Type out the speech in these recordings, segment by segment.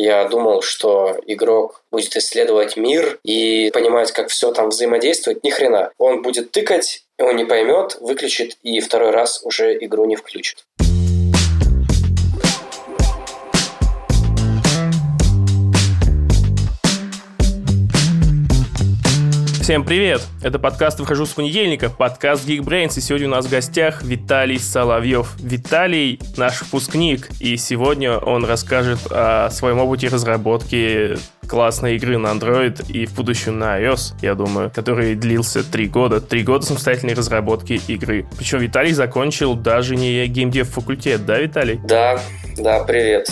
Я думал, что игрок будет исследовать мир и понимать, как все там взаимодействует. Ни хрена. Он будет тыкать, он не поймет, выключит и второй раз уже игру не включит. Всем привет! Это подкаст «Выхожу с понедельника», подкаст Geekbrains, и сегодня у нас в гостях Виталий Соловьев. Виталий – наш выпускник, и сегодня он расскажет о своем опыте разработки классной игры на Android и в будущем на iOS, я думаю, который длился три года. Три года самостоятельной разработки игры. Причем Виталий закончил даже не геймдев факультет, да, Виталий? Да, да, привет.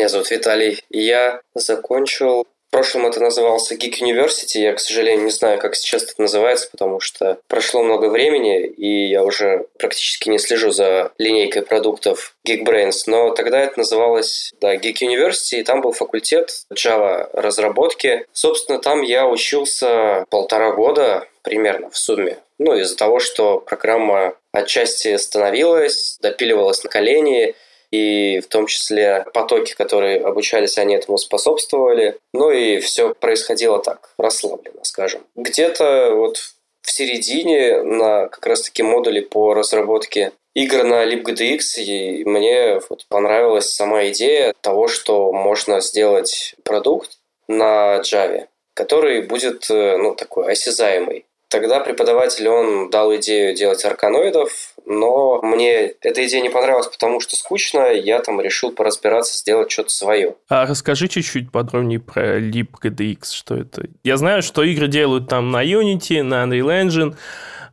Меня зовут Виталий. Я закончил в прошлом это назывался Geek University. Я, к сожалению, не знаю, как сейчас это называется, потому что прошло много времени, и я уже практически не слежу за линейкой продуктов Geekbrains. Но тогда это называлось, да, Geek University, и там был факультет Java разработки. Собственно, там я учился полтора года примерно в сумме. Ну, из-за того, что программа отчасти становилась, допиливалась на колени, и в том числе потоки, которые обучались, они этому способствовали. Ну и все происходило так, расслабленно, скажем. Где-то вот в середине на как раз-таки модуле по разработке игр на LibGDX, и мне вот понравилась сама идея того, что можно сделать продукт на Java, который будет э, ну, такой осязаемый. Тогда преподаватель, он дал идею делать арканоидов, но мне эта идея не понравилась, потому что скучно, я там решил поразбираться, сделать что-то свое. А расскажи чуть-чуть подробнее про LibGDX, что это? Я знаю, что игры делают там на Unity, на Unreal Engine,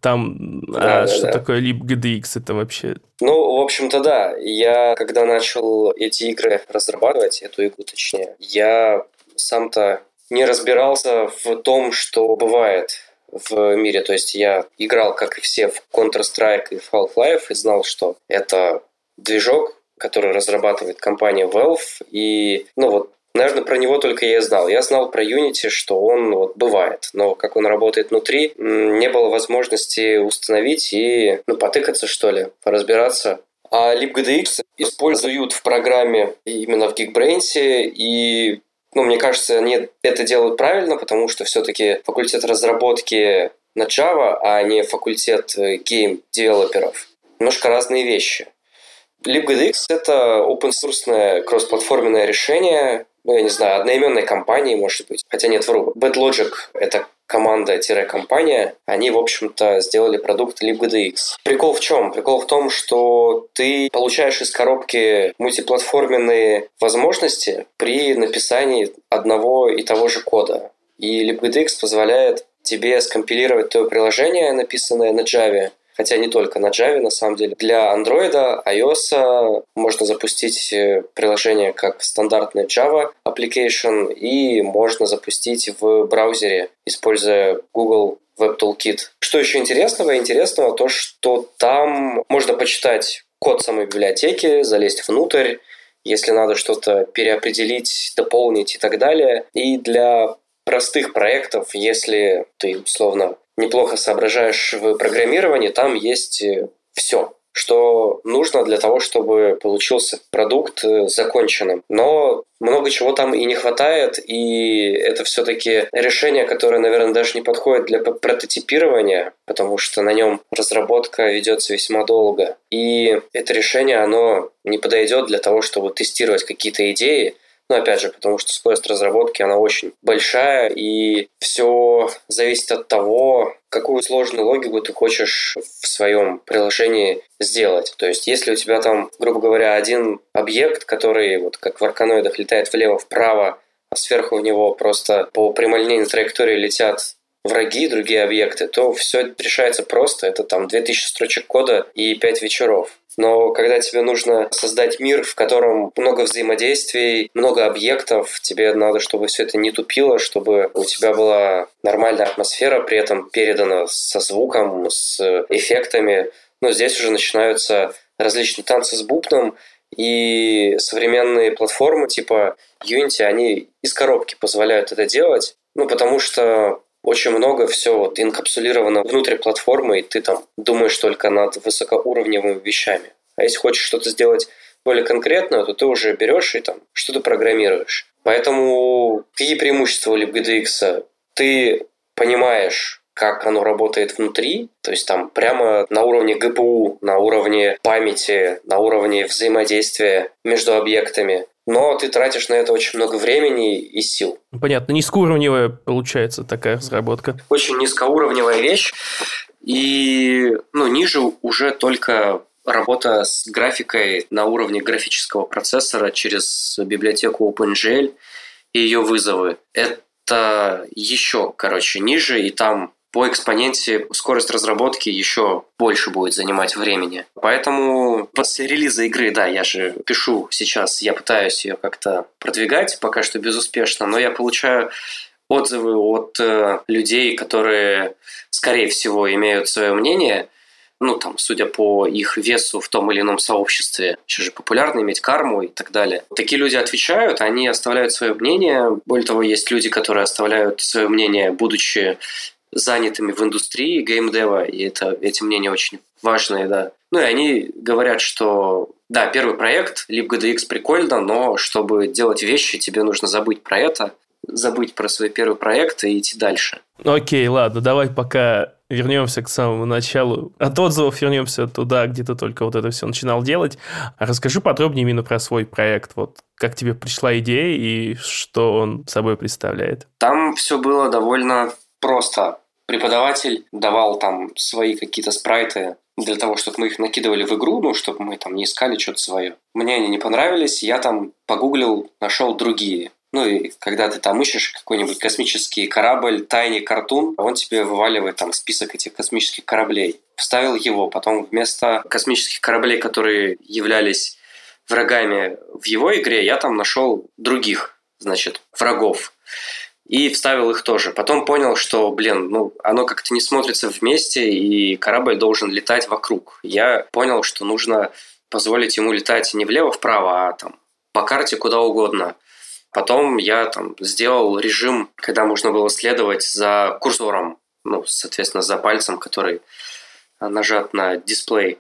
там, да, а да, что да. такое LibGDX это вообще? Ну, в общем-то, да. Я, когда начал эти игры разрабатывать, эту игру точнее, я сам-то не разбирался в том, что бывает в мире. То есть я играл, как и все, в Counter-Strike и в Half-Life и знал, что это движок, который разрабатывает компания Valve. И, ну вот, наверное, про него только я знал. Я знал про Unity, что он вот бывает, но как он работает внутри, не было возможности установить и, ну, потыкаться, что ли, поразбираться. А LibGDX используют в программе именно в Geekbrains, и ну, мне кажется, они это делают правильно, потому что все-таки факультет разработки на Java, а не факультет game-девелоперов. Немножко разные вещи. LibGDX — это open-source кроссплатформенное решение, ну, я не знаю, одноименной компании, может быть. Хотя нет, вру. BadLogic — это команда-компания, они, в общем-то, сделали продукт LibGDX. Прикол в чем? Прикол в том, что ты получаешь из коробки мультиплатформенные возможности при написании одного и того же кода. И LibGDX позволяет тебе скомпилировать твое приложение, написанное на Java, хотя не только на Java на самом деле. Для Android, iOS можно запустить э, приложение как стандартный Java application и можно запустить в браузере, используя Google Web Toolkit. Что еще интересного? Интересного то, что там можно почитать код самой библиотеки, залезть внутрь, если надо что-то переопределить, дополнить и так далее. И для простых проектов, если ты условно неплохо соображаешь в программировании, там есть э, все что нужно для того, чтобы получился продукт э, законченным. Но много чего там и не хватает, и это все-таки решение, которое, наверное, даже не подходит для прототипирования, потому что на нем разработка ведется весьма долго. И это решение, оно не подойдет для того, чтобы тестировать какие-то идеи, но опять же, потому что скорость разработки, она очень большая, и все зависит от того, какую сложную логику ты хочешь в своем приложении сделать. То есть, если у тебя там, грубо говоря, один объект, который, вот как в арканоидах, летает влево-вправо, а сверху у него просто по прямолинейной траектории летят враги, другие объекты, то все решается просто. Это там 2000 строчек кода и 5 вечеров. Но когда тебе нужно создать мир, в котором много взаимодействий, много объектов, тебе надо, чтобы все это не тупило, чтобы у тебя была нормальная атмосфера, при этом передана со звуком, с эффектами. Но здесь уже начинаются различные танцы с бубном, и современные платформы типа Unity, они из коробки позволяют это делать, ну, потому что очень много все вот инкапсулировано внутри платформы, и ты там думаешь только над высокоуровневыми вещами. А если хочешь что-то сделать более конкретно, то ты уже берешь и там что-то программируешь. Поэтому какие преимущества LibGDX? Ты понимаешь, как оно работает внутри, то есть там прямо на уровне ГПУ, на уровне памяти, на уровне взаимодействия между объектами. Но ты тратишь на это очень много времени и сил. Понятно, низкоуровневая получается такая разработка. Очень низкоуровневая вещь. И ну, ниже уже только работа с графикой на уровне графического процессора через библиотеку OpenGL и ее вызовы. Это еще, короче, ниже, и там по экспоненте скорость разработки еще больше будет занимать времени. Поэтому после релиза игры, да, я же пишу сейчас, я пытаюсь ее как-то продвигать, пока что безуспешно, но я получаю отзывы от э, людей, которые, скорее всего, имеют свое мнение, ну, там, судя по их весу в том или ином сообществе. Еще же популярно иметь карму и так далее. Такие люди отвечают, они оставляют свое мнение. Более того, есть люди, которые оставляют свое мнение, будучи занятыми в индустрии геймдева, и это, эти мнения очень важные, да. Ну и они говорят, что да, первый проект, LibGDX прикольно, но чтобы делать вещи, тебе нужно забыть про это, забыть про свой первый проект и идти дальше. Окей, ладно, давай пока вернемся к самому началу. От отзывов вернемся туда, где ты только вот это все начинал делать. Расскажи подробнее именно про свой проект. Вот как тебе пришла идея и что он собой представляет? Там все было довольно просто. Преподаватель давал там свои какие-то спрайты для того, чтобы мы их накидывали в игру, ну, чтобы мы там не искали что-то свое. Мне они не понравились, я там погуглил, нашел другие. Ну и когда ты там ищешь какой-нибудь космический корабль, тайный картун, он тебе вываливает там список этих космических кораблей. Вставил его, потом вместо космических кораблей, которые являлись врагами в его игре, я там нашел других, значит, врагов и вставил их тоже. Потом понял, что, блин, ну, оно как-то не смотрится вместе, и корабль должен летать вокруг. Я понял, что нужно позволить ему летать не влево-вправо, а там по карте куда угодно. Потом я там сделал режим, когда можно было следовать за курсором, ну, соответственно, за пальцем, который нажат на дисплей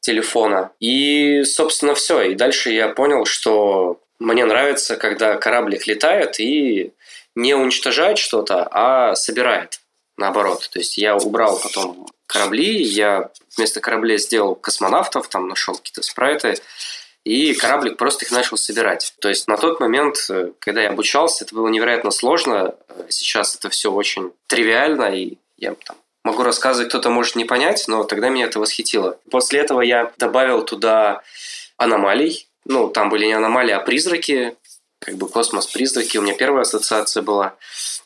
телефона. И, собственно, все. И дальше я понял, что мне нравится, когда кораблик летает и не уничтожает что-то, а собирает наоборот. То есть я убрал потом корабли, я вместо кораблей сделал космонавтов, там нашел какие-то спрайты, и кораблик просто их начал собирать. То есть на тот момент, э, когда я обучался, это было невероятно сложно. Сейчас это все очень тривиально, и я там могу рассказывать, кто-то может не понять, но тогда меня это восхитило. После этого я добавил туда аномалий. Ну, там были не аномалии, а призраки как бы космос-призраки, у меня первая ассоциация была,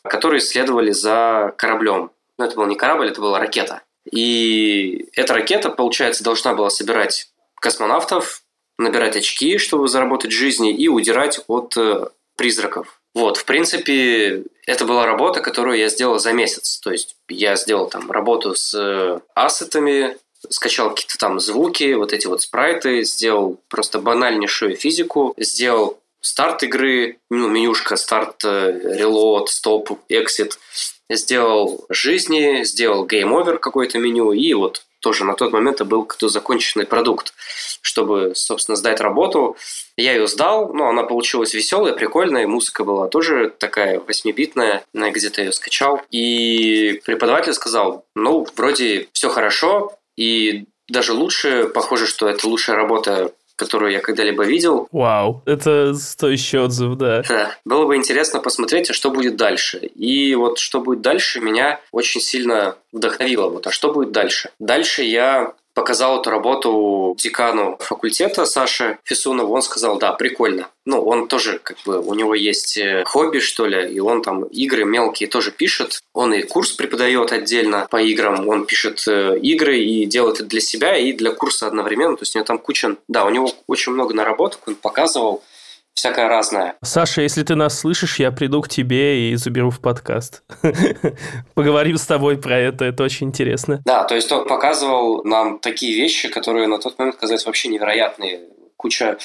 которые следовали за кораблем. Ну, это был не корабль, это была ракета. И эта ракета, получается, должна была собирать космонавтов, набирать очки, чтобы заработать жизни, и удирать от э, призраков. Вот, в принципе, это была работа, которую я сделал за месяц. То есть я сделал там работу с э, ассетами, скачал какие-то там звуки, вот эти вот спрайты, сделал просто банальнейшую физику, сделал старт игры, ну, менюшка, старт, релот, стоп, эксит. Сделал жизни, сделал game over какое-то меню, и вот тоже на тот момент это был какой-то законченный продукт, чтобы, собственно, сдать работу. Я ее сдал, но она получилась веселая, прикольная, музыка была тоже такая восьмибитная, на где-то ее скачал. И преподаватель сказал, ну, вроде все хорошо, и даже лучше, похоже, что это лучшая работа которую я когда-либо видел. Вау, это стоящий отзыв, да. Да. Было бы интересно посмотреть, а что будет дальше. И вот что будет дальше меня очень сильно вдохновило. Вот, а что будет дальше? Дальше я показал эту работу декану факультета Саше Фисунову, он сказал, да, прикольно. Ну, он тоже, как бы, у него есть э, хобби, что ли, и он там игры мелкие тоже пишет. Он и курс преподает отдельно по играм, он пишет э, игры и делает это для себя и для курса одновременно. То есть у него там куча... Да, у него очень много наработок, он показывал всякое разное. Саша, если ты нас слышишь, я приду к тебе и заберу в подкаст. Поговорим с тобой про это, это очень интересно. Да, то есть он показывал нам такие вещи, которые на тот момент казались вообще невероятные куча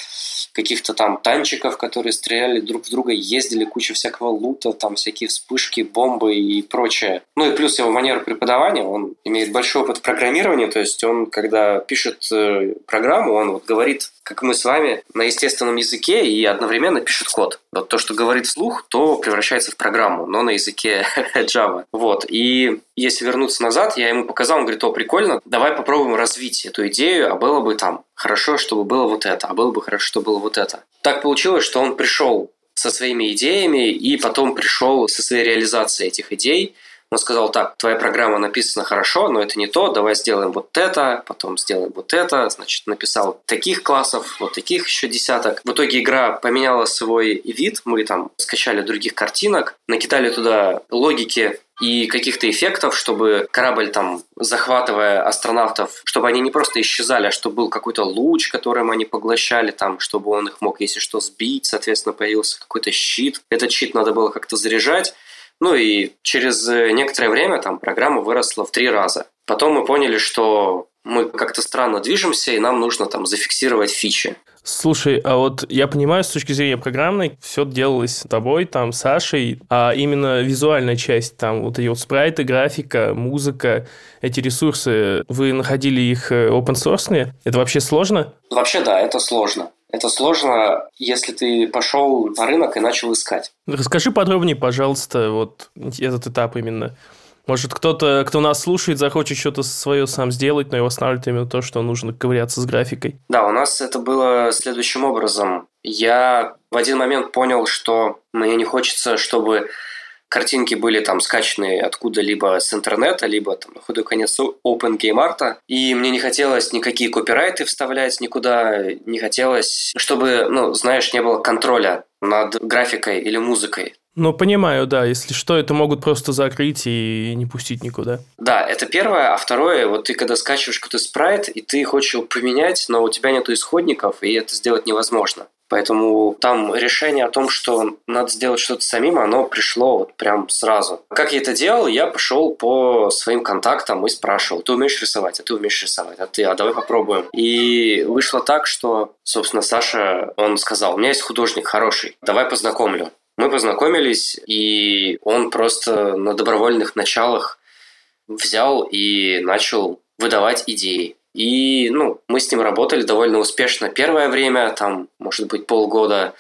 каких-то там танчиков, которые стреляли друг в друга, ездили, куча всякого лута, там всякие вспышки, бомбы и прочее. Ну и плюс его манера преподавания, он имеет большой опыт программирования, то есть он, когда пишет э, программу, он вот говорит, как мы с вами, на естественном языке и одновременно пишет код. Вот то, что говорит вслух, то превращается в программу, но на языке Java. Вот. И если вернуться назад, я ему показал, он говорит, о, прикольно, давай попробуем развить эту идею, а было бы там хорошо, чтобы было вот это, а было бы хорошо, чтобы было вот это. Так получилось, что он пришел со своими идеями и потом пришел со своей реализацией этих идей – он сказал, так, твоя программа написана хорошо, но это не то, давай сделаем вот это, потом сделаем вот это. Значит, написал таких классов, вот таких еще десяток. В итоге игра поменяла свой вид, мы там скачали других картинок, накидали туда логики и каких-то эффектов, чтобы корабль там, захватывая астронавтов, чтобы они не просто исчезали, а чтобы был какой-то луч, которым они поглощали, там, чтобы он их мог, если что, сбить, соответственно, появился какой-то щит. Этот щит надо было как-то заряжать. Ну и через э, некоторое время там программа выросла в три раза. Потом мы поняли, что мы как-то странно движемся, и нам нужно там зафиксировать фичи. Слушай, а вот я понимаю, с точки зрения программной, все делалось тобой, там, Сашей, а именно визуальная часть, там, вот эти вот спрайты, графика, музыка, эти ресурсы, вы находили их э, open source? Это вообще сложно? Вообще, да, это сложно. Это сложно, если ты пошел на рынок и начал искать. Расскажи подробнее, пожалуйста, вот этот этап именно. Может, кто-то, кто нас слушает, захочет что-то свое сам сделать, но его останавливает именно то, что нужно ковыряться с графикой. Да, у нас это было следующим образом. Я в один момент понял, что мне не хочется, чтобы картинки были там скачаны откуда-либо с интернета, либо там на худой конец Open Game Art. И мне не хотелось никакие копирайты вставлять никуда, не хотелось, чтобы, ну, знаешь, не было контроля над графикой или музыкой. Ну, понимаю, да. Если что, это могут просто закрыть и не пустить никуда. Да, это первое. А второе, вот ты когда скачиваешь какой-то спрайт, и ты хочешь его поменять, но у тебя нет исходников, и это сделать невозможно. Поэтому там решение о том, что надо сделать что-то самим, оно пришло вот прям сразу. Как я это делал? Я пошел по своим контактам и спрашивал, ты умеешь рисовать, а ты умеешь рисовать, а ты, а давай попробуем. И вышло так, что, собственно, Саша, он сказал, у меня есть художник хороший, давай познакомлю. Мы познакомились, и он просто на добровольных началах взял и начал выдавать идеи. И, ну, мы с ним работали довольно успешно первое время, там, может быть, полгода.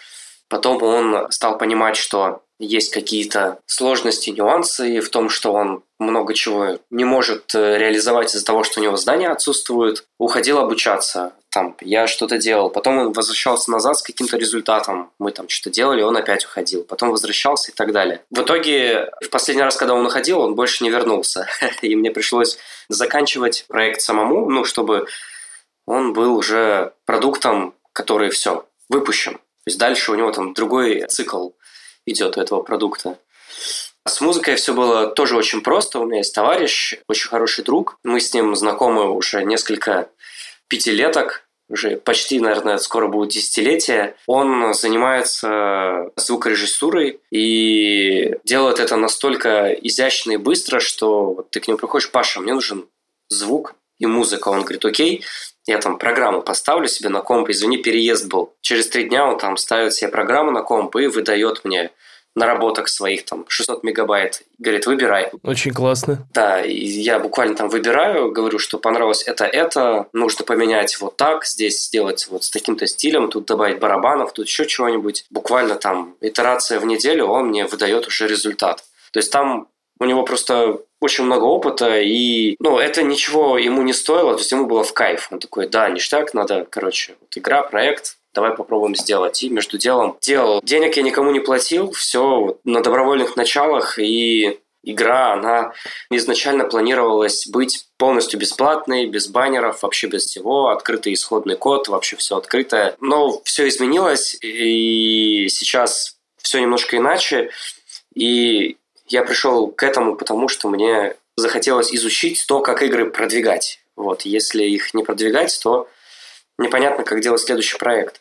Потом он стал понимать, что есть какие-то сложности, нюансы в том, что он много чего не может э, реализовать из-за того, что у него знания отсутствуют. Уходил обучаться. Там, я что-то делал. Потом он возвращался назад с каким-то результатом. Мы там что-то делали, он опять уходил. Потом возвращался и так далее. В итоге, в последний раз, когда он уходил, он больше не вернулся. И мне пришлось заканчивать проект самому, ну, чтобы он был уже продуктом, который все, выпущен. То есть дальше у него там другой цикл идет у этого продукта. С музыкой все было тоже очень просто. У меня есть товарищ, очень хороший друг. Мы с ним знакомы уже несколько пятилеток, уже почти, наверное, скоро будет десятилетие. Он занимается звукорежиссурой и делает это настолько изящно и быстро, что ты к нему приходишь, Паша, мне нужен звук и музыка. Он говорит, окей, я там программу поставлю себе на комп, извини, переезд был. Через три дня он там ставит себе программу на комп и выдает мне наработок своих там 600 мегабайт. Говорит, выбирай. Очень классно. Да, и я буквально там выбираю, говорю, что понравилось это, это, нужно поменять вот так, здесь сделать вот с таким-то стилем, тут добавить барабанов, тут еще чего-нибудь. Буквально там итерация в неделю, он мне выдает уже результат. То есть там у него просто очень много опыта, и, ну, это ничего ему не стоило, то есть ему было в кайф. Он такой, да, ништяк, надо, короче, вот игра, проект, давай попробуем сделать. И между делом делал. Денег я никому не платил, все на добровольных началах, и игра, она изначально планировалась быть полностью бесплатной, без баннеров, вообще без всего, открытый исходный код, вообще все открытое. Но все изменилось, и сейчас все немножко иначе, и я пришел к этому, потому что мне захотелось изучить то, как игры продвигать. Вот, если их не продвигать, то непонятно, как делать следующий проект.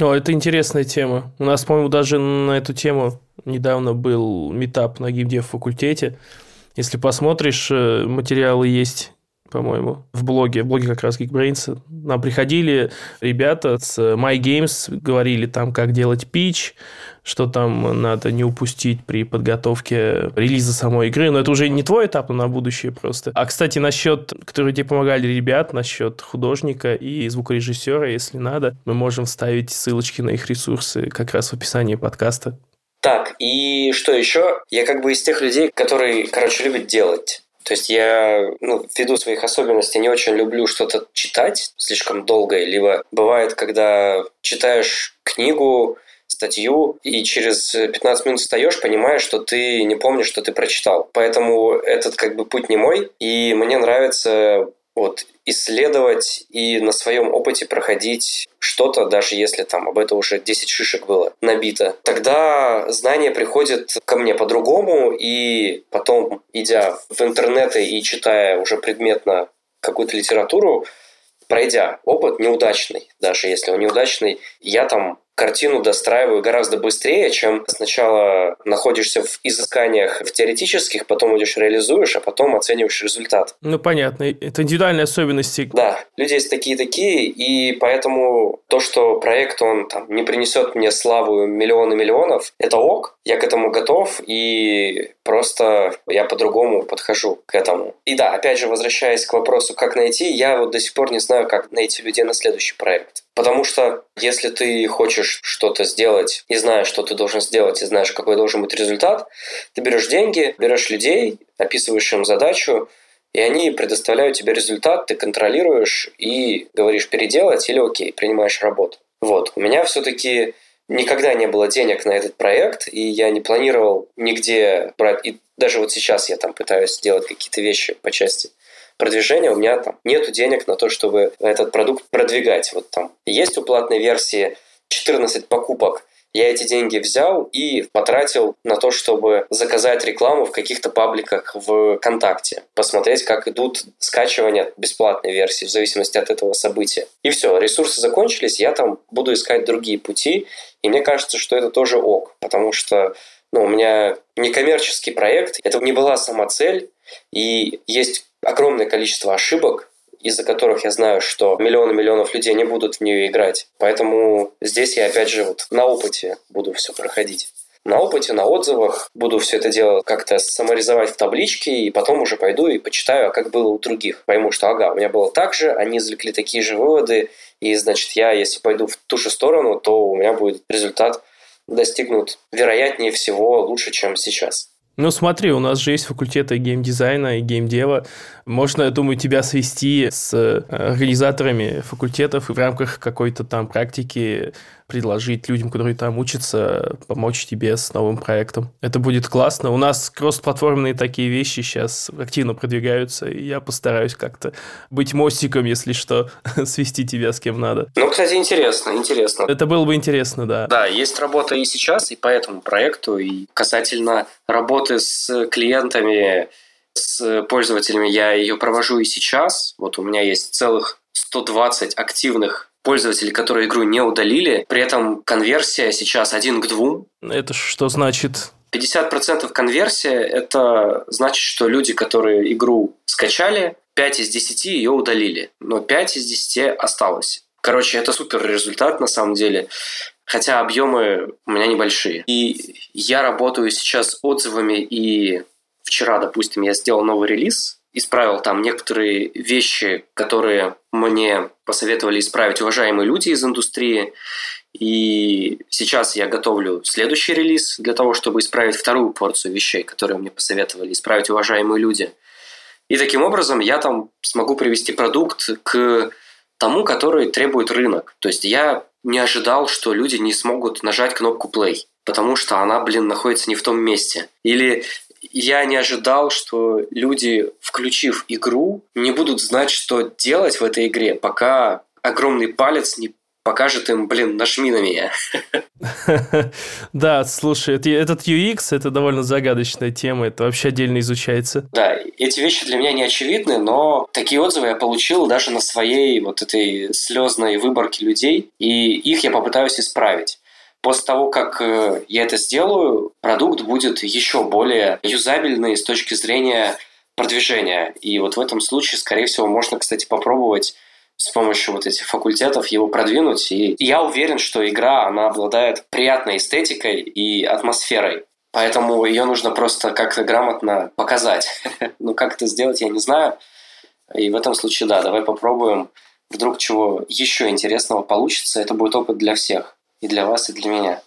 О, это интересная тема. У нас, по-моему, даже на эту тему недавно был метап на геймдев факультете. Если посмотришь, э, материалы есть по-моему, в блоге, в блоге как раз Geekbrains. Нам приходили ребята с My Games, говорили там, как делать пич, что там надо не упустить при подготовке релиза самой игры. Но это уже не твой этап, но на будущее просто. А, кстати, насчет, которые тебе помогали ребят, насчет художника и звукорежиссера, если надо, мы можем вставить ссылочки на их ресурсы как раз в описании подкаста. Так, и что еще? Я как бы из тех людей, которые, короче, любят делать. То есть я, ну, ввиду своих особенностей, не очень люблю что-то читать слишком долго. Либо бывает, когда читаешь книгу, статью, и через 15 минут встаешь, понимаешь, что ты не помнишь, что ты прочитал. Поэтому этот как бы путь не мой, и мне нравится вот исследовать и на своем опыте проходить что-то, даже если там об этом уже 10 шишек было набито, тогда знания приходят ко мне по-другому, и потом, идя в интернеты и читая уже предметно какую-то литературу, пройдя опыт неудачный, даже если он неудачный, я там картину достраиваю гораздо быстрее, чем сначала находишься в изысканиях в теоретических, потом идешь реализуешь, а потом оцениваешь результат. Ну, понятно. Это индивидуальные особенности. Да, люди есть такие-такие, и поэтому то, что проект, он там не принесет мне славу миллионы миллионов, это ок, я к этому готов, и просто я по-другому подхожу к этому. И да, опять же, возвращаясь к вопросу, как найти, я вот до сих пор не знаю, как найти людей на следующий проект. Потому что если ты хочешь что-то сделать и знаешь, что ты должен сделать, и знаешь, какой должен быть результат, ты берешь деньги, берешь людей, описываешь им задачу, и они предоставляют тебе результат, ты контролируешь и говоришь переделать или окей, принимаешь работу. Вот. У меня все-таки никогда не было денег на этот проект, и я не планировал нигде брать. И даже вот сейчас я там пытаюсь делать какие-то вещи по части продвижения, у меня там нету денег на то, чтобы этот продукт продвигать. Вот там есть у платной версии 14 покупок, я эти деньги взял и потратил на то, чтобы заказать рекламу в каких-то пабликах в ВКонтакте, посмотреть, как идут скачивания бесплатной версии в зависимости от этого события. И все, ресурсы закончились, я там буду искать другие пути, и мне кажется, что это тоже ок, потому что ну, у меня некоммерческий проект, это не была сама цель, и есть огромное количество ошибок, из-за которых я знаю, что миллионы миллионов людей не будут в нее играть. Поэтому здесь я опять же вот на опыте буду все проходить. На опыте, на отзывах буду все это дело как-то саморизовать в табличке, и потом уже пойду и почитаю, а как было у других. Пойму, что ага, у меня было так же, они извлекли такие же выводы, и значит я, если пойду в ту же сторону, то у меня будет результат достигнут вероятнее всего лучше, чем сейчас. Ну смотри, у нас же есть факультеты геймдизайна и геймдева. Можно, я думаю, тебя свести с э, организаторами факультетов и в рамках какой-то там практики предложить людям, которые там учатся, помочь тебе с новым проектом. Это будет классно. У нас кросс-платформенные такие вещи сейчас активно продвигаются, и я постараюсь как-то быть мостиком, если что, свести тебя с кем надо. Ну, кстати, интересно, интересно. Это было бы интересно, да. Да, есть работа и сейчас, и по этому проекту, и касательно работы с клиентами с пользователями я ее провожу и сейчас. Вот у меня есть целых 120 активных пользователей, которые игру не удалили. При этом конверсия сейчас один к двум. Это что значит? 50% конверсия – это значит, что люди, которые игру скачали, 5 из 10 ее удалили, но 5 из 10 осталось. Короче, это супер результат на самом деле, хотя объемы у меня небольшие. И я работаю сейчас отзывами и вчера, допустим, я сделал новый релиз, исправил там некоторые вещи, которые мне посоветовали исправить уважаемые люди из индустрии. И сейчас я готовлю следующий релиз для того, чтобы исправить вторую порцию вещей, которые мне посоветовали исправить уважаемые люди. И таким образом я там смогу привести продукт к тому, который требует рынок. То есть я не ожидал, что люди не смогут нажать кнопку play, потому что она, блин, находится не в том месте. Или я не ожидал, что люди, включив игру, не будут знать, что делать в этой игре, пока огромный палец не покажет им, блин, нажми на меня. Да, слушай, этот UX – это довольно загадочная тема, это вообще отдельно изучается. Да, эти вещи для меня не очевидны, но такие отзывы я получил даже на своей вот этой слезной выборке людей, и их я попытаюсь исправить. После того, как э, я это сделаю, продукт будет еще более юзабельный с точки зрения продвижения. И вот в этом случае, скорее всего, можно, кстати, попробовать с помощью вот этих факультетов его продвинуть. И я уверен, что игра, она обладает приятной эстетикой и атмосферой. Поэтому ее нужно просто как-то грамотно показать. ну, как это сделать, я не знаю. И в этом случае, да, давай попробуем. Вдруг чего еще интересного получится. Это будет опыт для всех. И для вас, и для меня.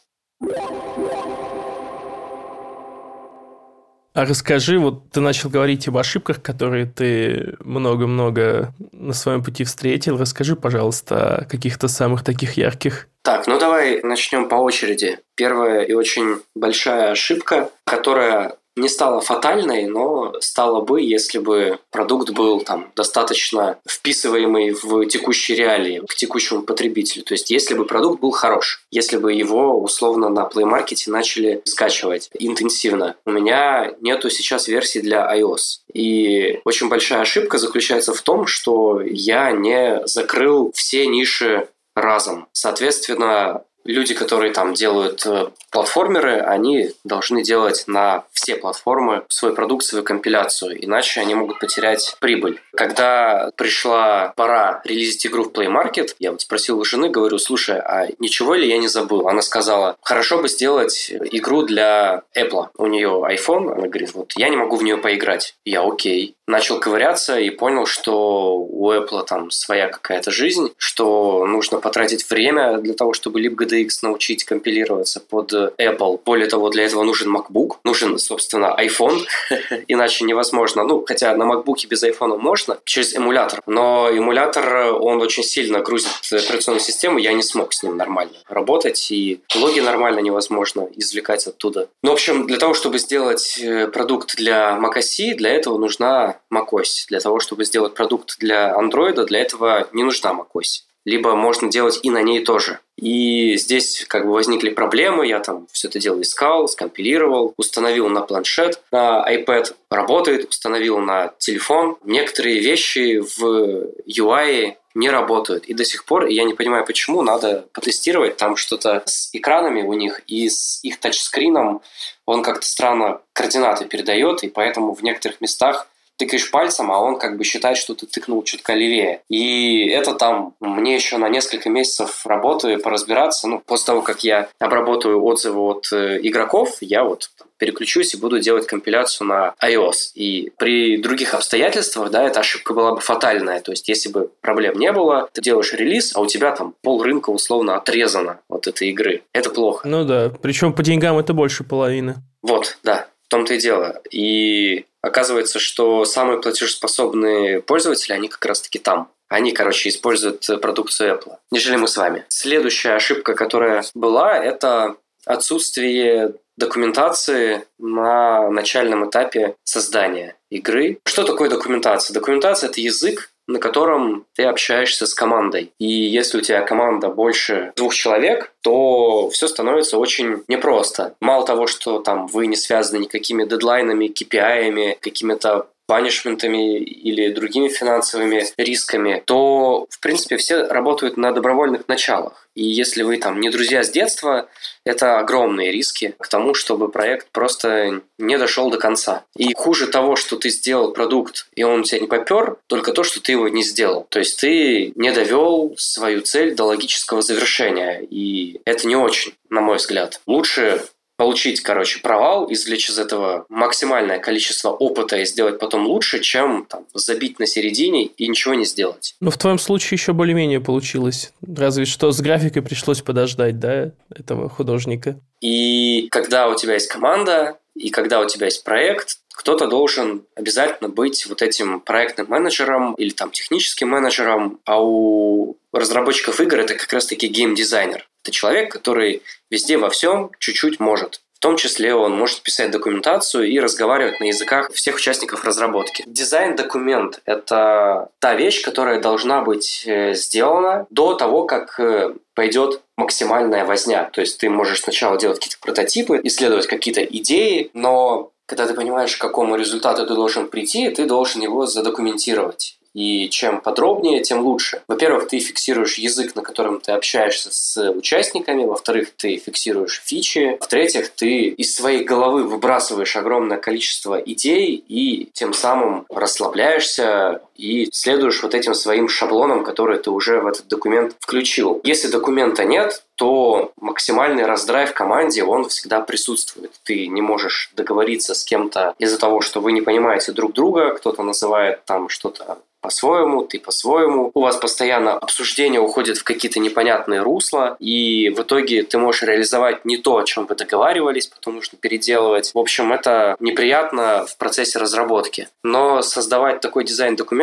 А расскажи, вот ты начал говорить об ошибках, которые ты много-много на своем пути встретил. Расскажи, пожалуйста, о каких-то самых таких ярких. Так, ну давай начнем по очереди. Первая и очень большая ошибка, которая не стала фатальной, но стала бы, если бы продукт был там достаточно вписываемый в текущие реалии, к текущему потребителю. То есть, если бы продукт был хорош, если бы его условно на Play Market начали скачивать интенсивно. У меня нету сейчас версии для iOS. И очень большая ошибка заключается в том, что я не закрыл все ниши разом. Соответственно, люди, которые там делают э, платформеры, они должны делать на все платформы свой продукт, свою компиляцию, иначе они могут потерять прибыль. Когда пришла пора релизить игру в Play Market, я вот спросил у жены, говорю, слушай, а ничего ли я не забыл? Она сказала, хорошо бы сделать игру для Apple. У нее iPhone, она говорит, вот я не могу в нее поиграть. Я окей. Начал ковыряться и понял, что у Apple там своя какая-то жизнь, что нужно потратить время для того, чтобы libgdx научить компилироваться под Apple. Более того, для этого нужен MacBook, нужен, собственно, iPhone, иначе невозможно. Ну, хотя на MacBook без iPhone можно, через эмулятор. Но эмулятор, он очень сильно грузит операционную систему, я не смог с ним нормально работать, и логи нормально невозможно извлекать оттуда. Ну, в общем, для того, чтобы сделать э, продукт для macOS, для этого нужна macOS. Для того, чтобы сделать продукт для Android, для этого не нужна macOS либо можно делать и на ней тоже. И здесь как бы возникли проблемы, я там все это дело искал, скомпилировал, установил на планшет, на iPad, работает, установил на телефон. Некоторые вещи в UI не работают. И до сих пор, я не понимаю, почему, надо потестировать там что-то с экранами у них и с их тачскрином. Он как-то странно координаты передает, и поэтому в некоторых местах тыкаешь пальцем, а он как бы считает, что ты тыкнул чутка левее. И это там мне еще на несколько месяцев работы поразбираться. Ну, после того, как я обработаю отзывы от э, игроков, я вот переключусь и буду делать компиляцию на iOS. И при других обстоятельствах, да, эта ошибка была бы фатальная. То есть, если бы проблем не было, ты делаешь релиз, а у тебя там пол рынка условно отрезано от этой игры. Это плохо. Ну да, причем по деньгам это больше половины. Вот, да, в том-то и дело. И оказывается, что самые платежеспособные пользователи, они как раз-таки там. Они, короче, используют продукцию Apple, нежели мы с вами. Следующая ошибка, которая была, это отсутствие документации на начальном этапе создания игры. Что такое документация? Документация – это язык, на котором ты общаешься с командой. И если у тебя команда больше двух человек, то все становится очень непросто. Мало того, что там вы не связаны никакими дедлайнами, KPI, какими-то панишментами или другими финансовыми рисками, то, в принципе, все работают на добровольных началах. И если вы там не друзья с детства, это огромные риски к тому, чтобы проект просто не дошел до конца. И хуже того, что ты сделал продукт, и он у тебя не попер, только то, что ты его не сделал. То есть ты не довел свою цель до логического завершения. И это не очень, на мой взгляд. Лучше получить, короче, провал, извлечь из этого максимальное количество опыта и сделать потом лучше, чем там, забить на середине и ничего не сделать. Ну, в твоем случае еще более-менее получилось. Разве что с графикой пришлось подождать, да, этого художника. И когда у тебя есть команда, и когда у тебя есть проект, кто-то должен обязательно быть вот этим проектным менеджером или там техническим менеджером, а у разработчиков игр это как раз-таки геймдизайнер. Это человек, который везде во всем чуть-чуть может. В том числе он может писать документацию и разговаривать на языках всех участников разработки. Дизайн-документ – это та вещь, которая должна быть э, сделана до того, как э, пойдет максимальная возня. То есть ты можешь сначала делать какие-то прототипы, исследовать какие-то идеи, но когда ты понимаешь, к какому результату ты должен прийти, ты должен его задокументировать. И чем подробнее, тем лучше. Во-первых, ты фиксируешь язык, на котором ты общаешься с участниками. Во-вторых, ты фиксируешь фичи. В-третьих, ты из своей головы выбрасываешь огромное количество идей и тем самым расслабляешься и следуешь вот этим своим шаблонам, которые ты уже в этот документ включил. Если документа нет, то максимальный раздрайв в команде, он всегда присутствует. Ты не можешь договориться с кем-то из-за того, что вы не понимаете друг друга, кто-то называет там что-то по-своему, ты по-своему. У вас постоянно обсуждение уходит в какие-то непонятные русла, и в итоге ты можешь реализовать не то, о чем вы договаривались, потом нужно переделывать. В общем, это неприятно в процессе разработки. Но создавать такой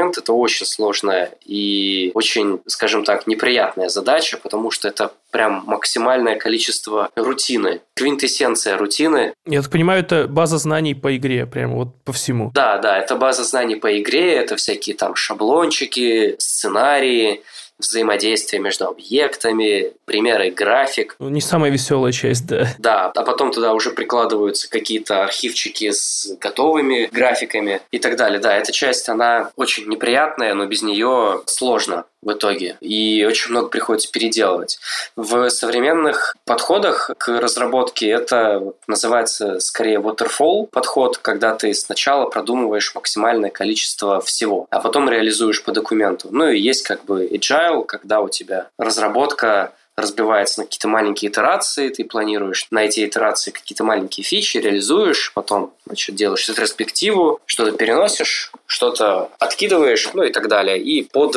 дизайн-документ — это очень сложная и очень, скажем так, неприятная задача, потому что это прям максимальное количество рутины. Квинтэссенция рутины. Я так понимаю, это база знаний по игре, прям вот по всему. Да, да, это база знаний по игре, это всякие там шаблончики, сценарии, взаимодействие между объектами, примеры график. Ну, не самая веселая часть, да. Да, а потом туда уже прикладываются какие-то архивчики с готовыми графиками и так далее. Да, эта часть, она очень неприятная, но без нее сложно в итоге. И очень много приходится переделывать. В современных подходах к разработке это называется скорее waterfall подход, когда ты сначала продумываешь максимальное количество всего, а потом реализуешь по документу. Ну и есть как бы agile, когда у тебя разработка разбивается на какие-то маленькие итерации, ты планируешь на эти итерации какие-то маленькие фичи, реализуешь, потом значит, делаешь ретроспективу, что-то переносишь, что-то откидываешь, ну и так далее. И под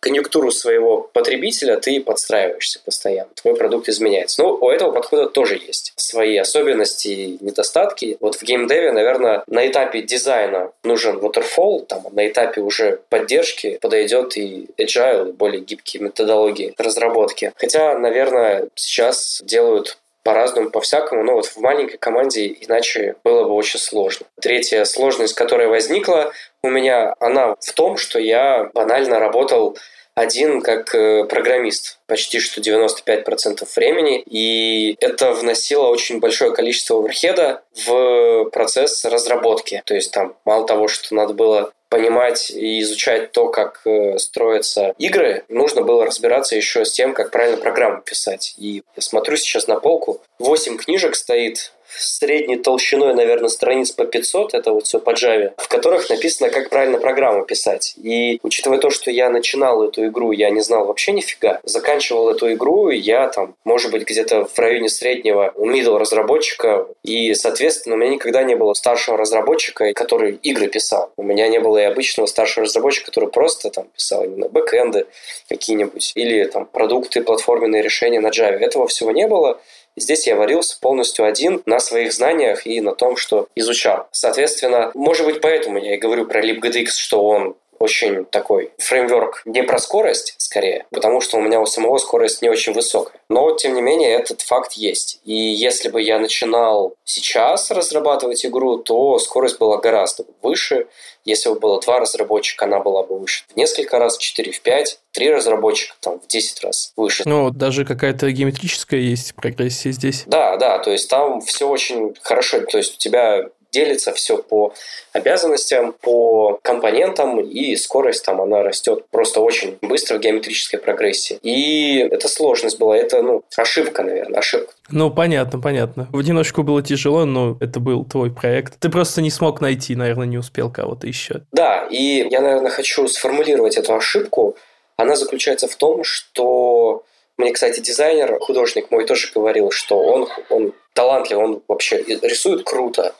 конъюнктуру своего потребителя ты подстраиваешься постоянно. Твой продукт изменяется. Но у этого подхода тоже есть свои особенности и недостатки. Вот в геймдеве, наверное, на этапе дизайна нужен waterfall, там, на этапе уже поддержки подойдет и agile, более гибкие методологии разработки. Хотя, наверное, сейчас делают по-разному, по-всякому, но вот в маленькой команде иначе было бы очень сложно. Третья сложность, которая возникла у меня, она в том, что я банально работал один как э, программист почти что 95% времени, и это вносило очень большое количество оверхеда в процесс разработки. То есть там мало того, что надо было понимать и изучать то, как э, строятся игры, нужно было разбираться еще с тем, как правильно программу писать. И я смотрю сейчас на полку, 8 книжек стоит средней толщиной, наверное, страниц по 500, это вот все по Java, в которых написано, как правильно программу писать. И учитывая то, что я начинал эту игру, я не знал вообще нифига. Заканчивал эту игру, я там, может быть, где-то в районе среднего middle разработчика, и, соответственно, у меня никогда не было старшего разработчика, который игры писал. У меня не было и обычного старшего разработчика, который просто там писал именно бэкэнды какие-нибудь, или там продукты, платформенные решения на Java. Этого всего не было. Здесь я варился полностью один на своих знаниях и на том, что изучал. Соответственно, может быть, поэтому я и говорю про LibGDX, что он очень такой фреймворк не про скорость, скорее, потому что у меня у самого скорость не очень высокая. Но, тем не менее, этот факт есть. И если бы я начинал сейчас разрабатывать игру, то скорость была гораздо выше. Если бы было два разработчика, она была бы выше в несколько раз, в 4, в 5. Три разработчика там в 10 раз выше. Ну, даже какая-то геометрическая есть прогрессия здесь. Да, да, то есть там все очень хорошо. То есть у тебя делится все по обязанностям, по компонентам, и скорость там она растет просто очень быстро в геометрической прогрессии. И это сложность была, это, ну, ошибка, наверное, ошибка. Ну, понятно, понятно. В одиночку было тяжело, но это был твой проект. Ты просто не смог найти, наверное, не успел кого-то еще. Да, и я, наверное, хочу сформулировать эту ошибку. Она заключается в том, что мне, кстати, дизайнер, художник мой тоже говорил, что он, он талантлив, он вообще рисует круто,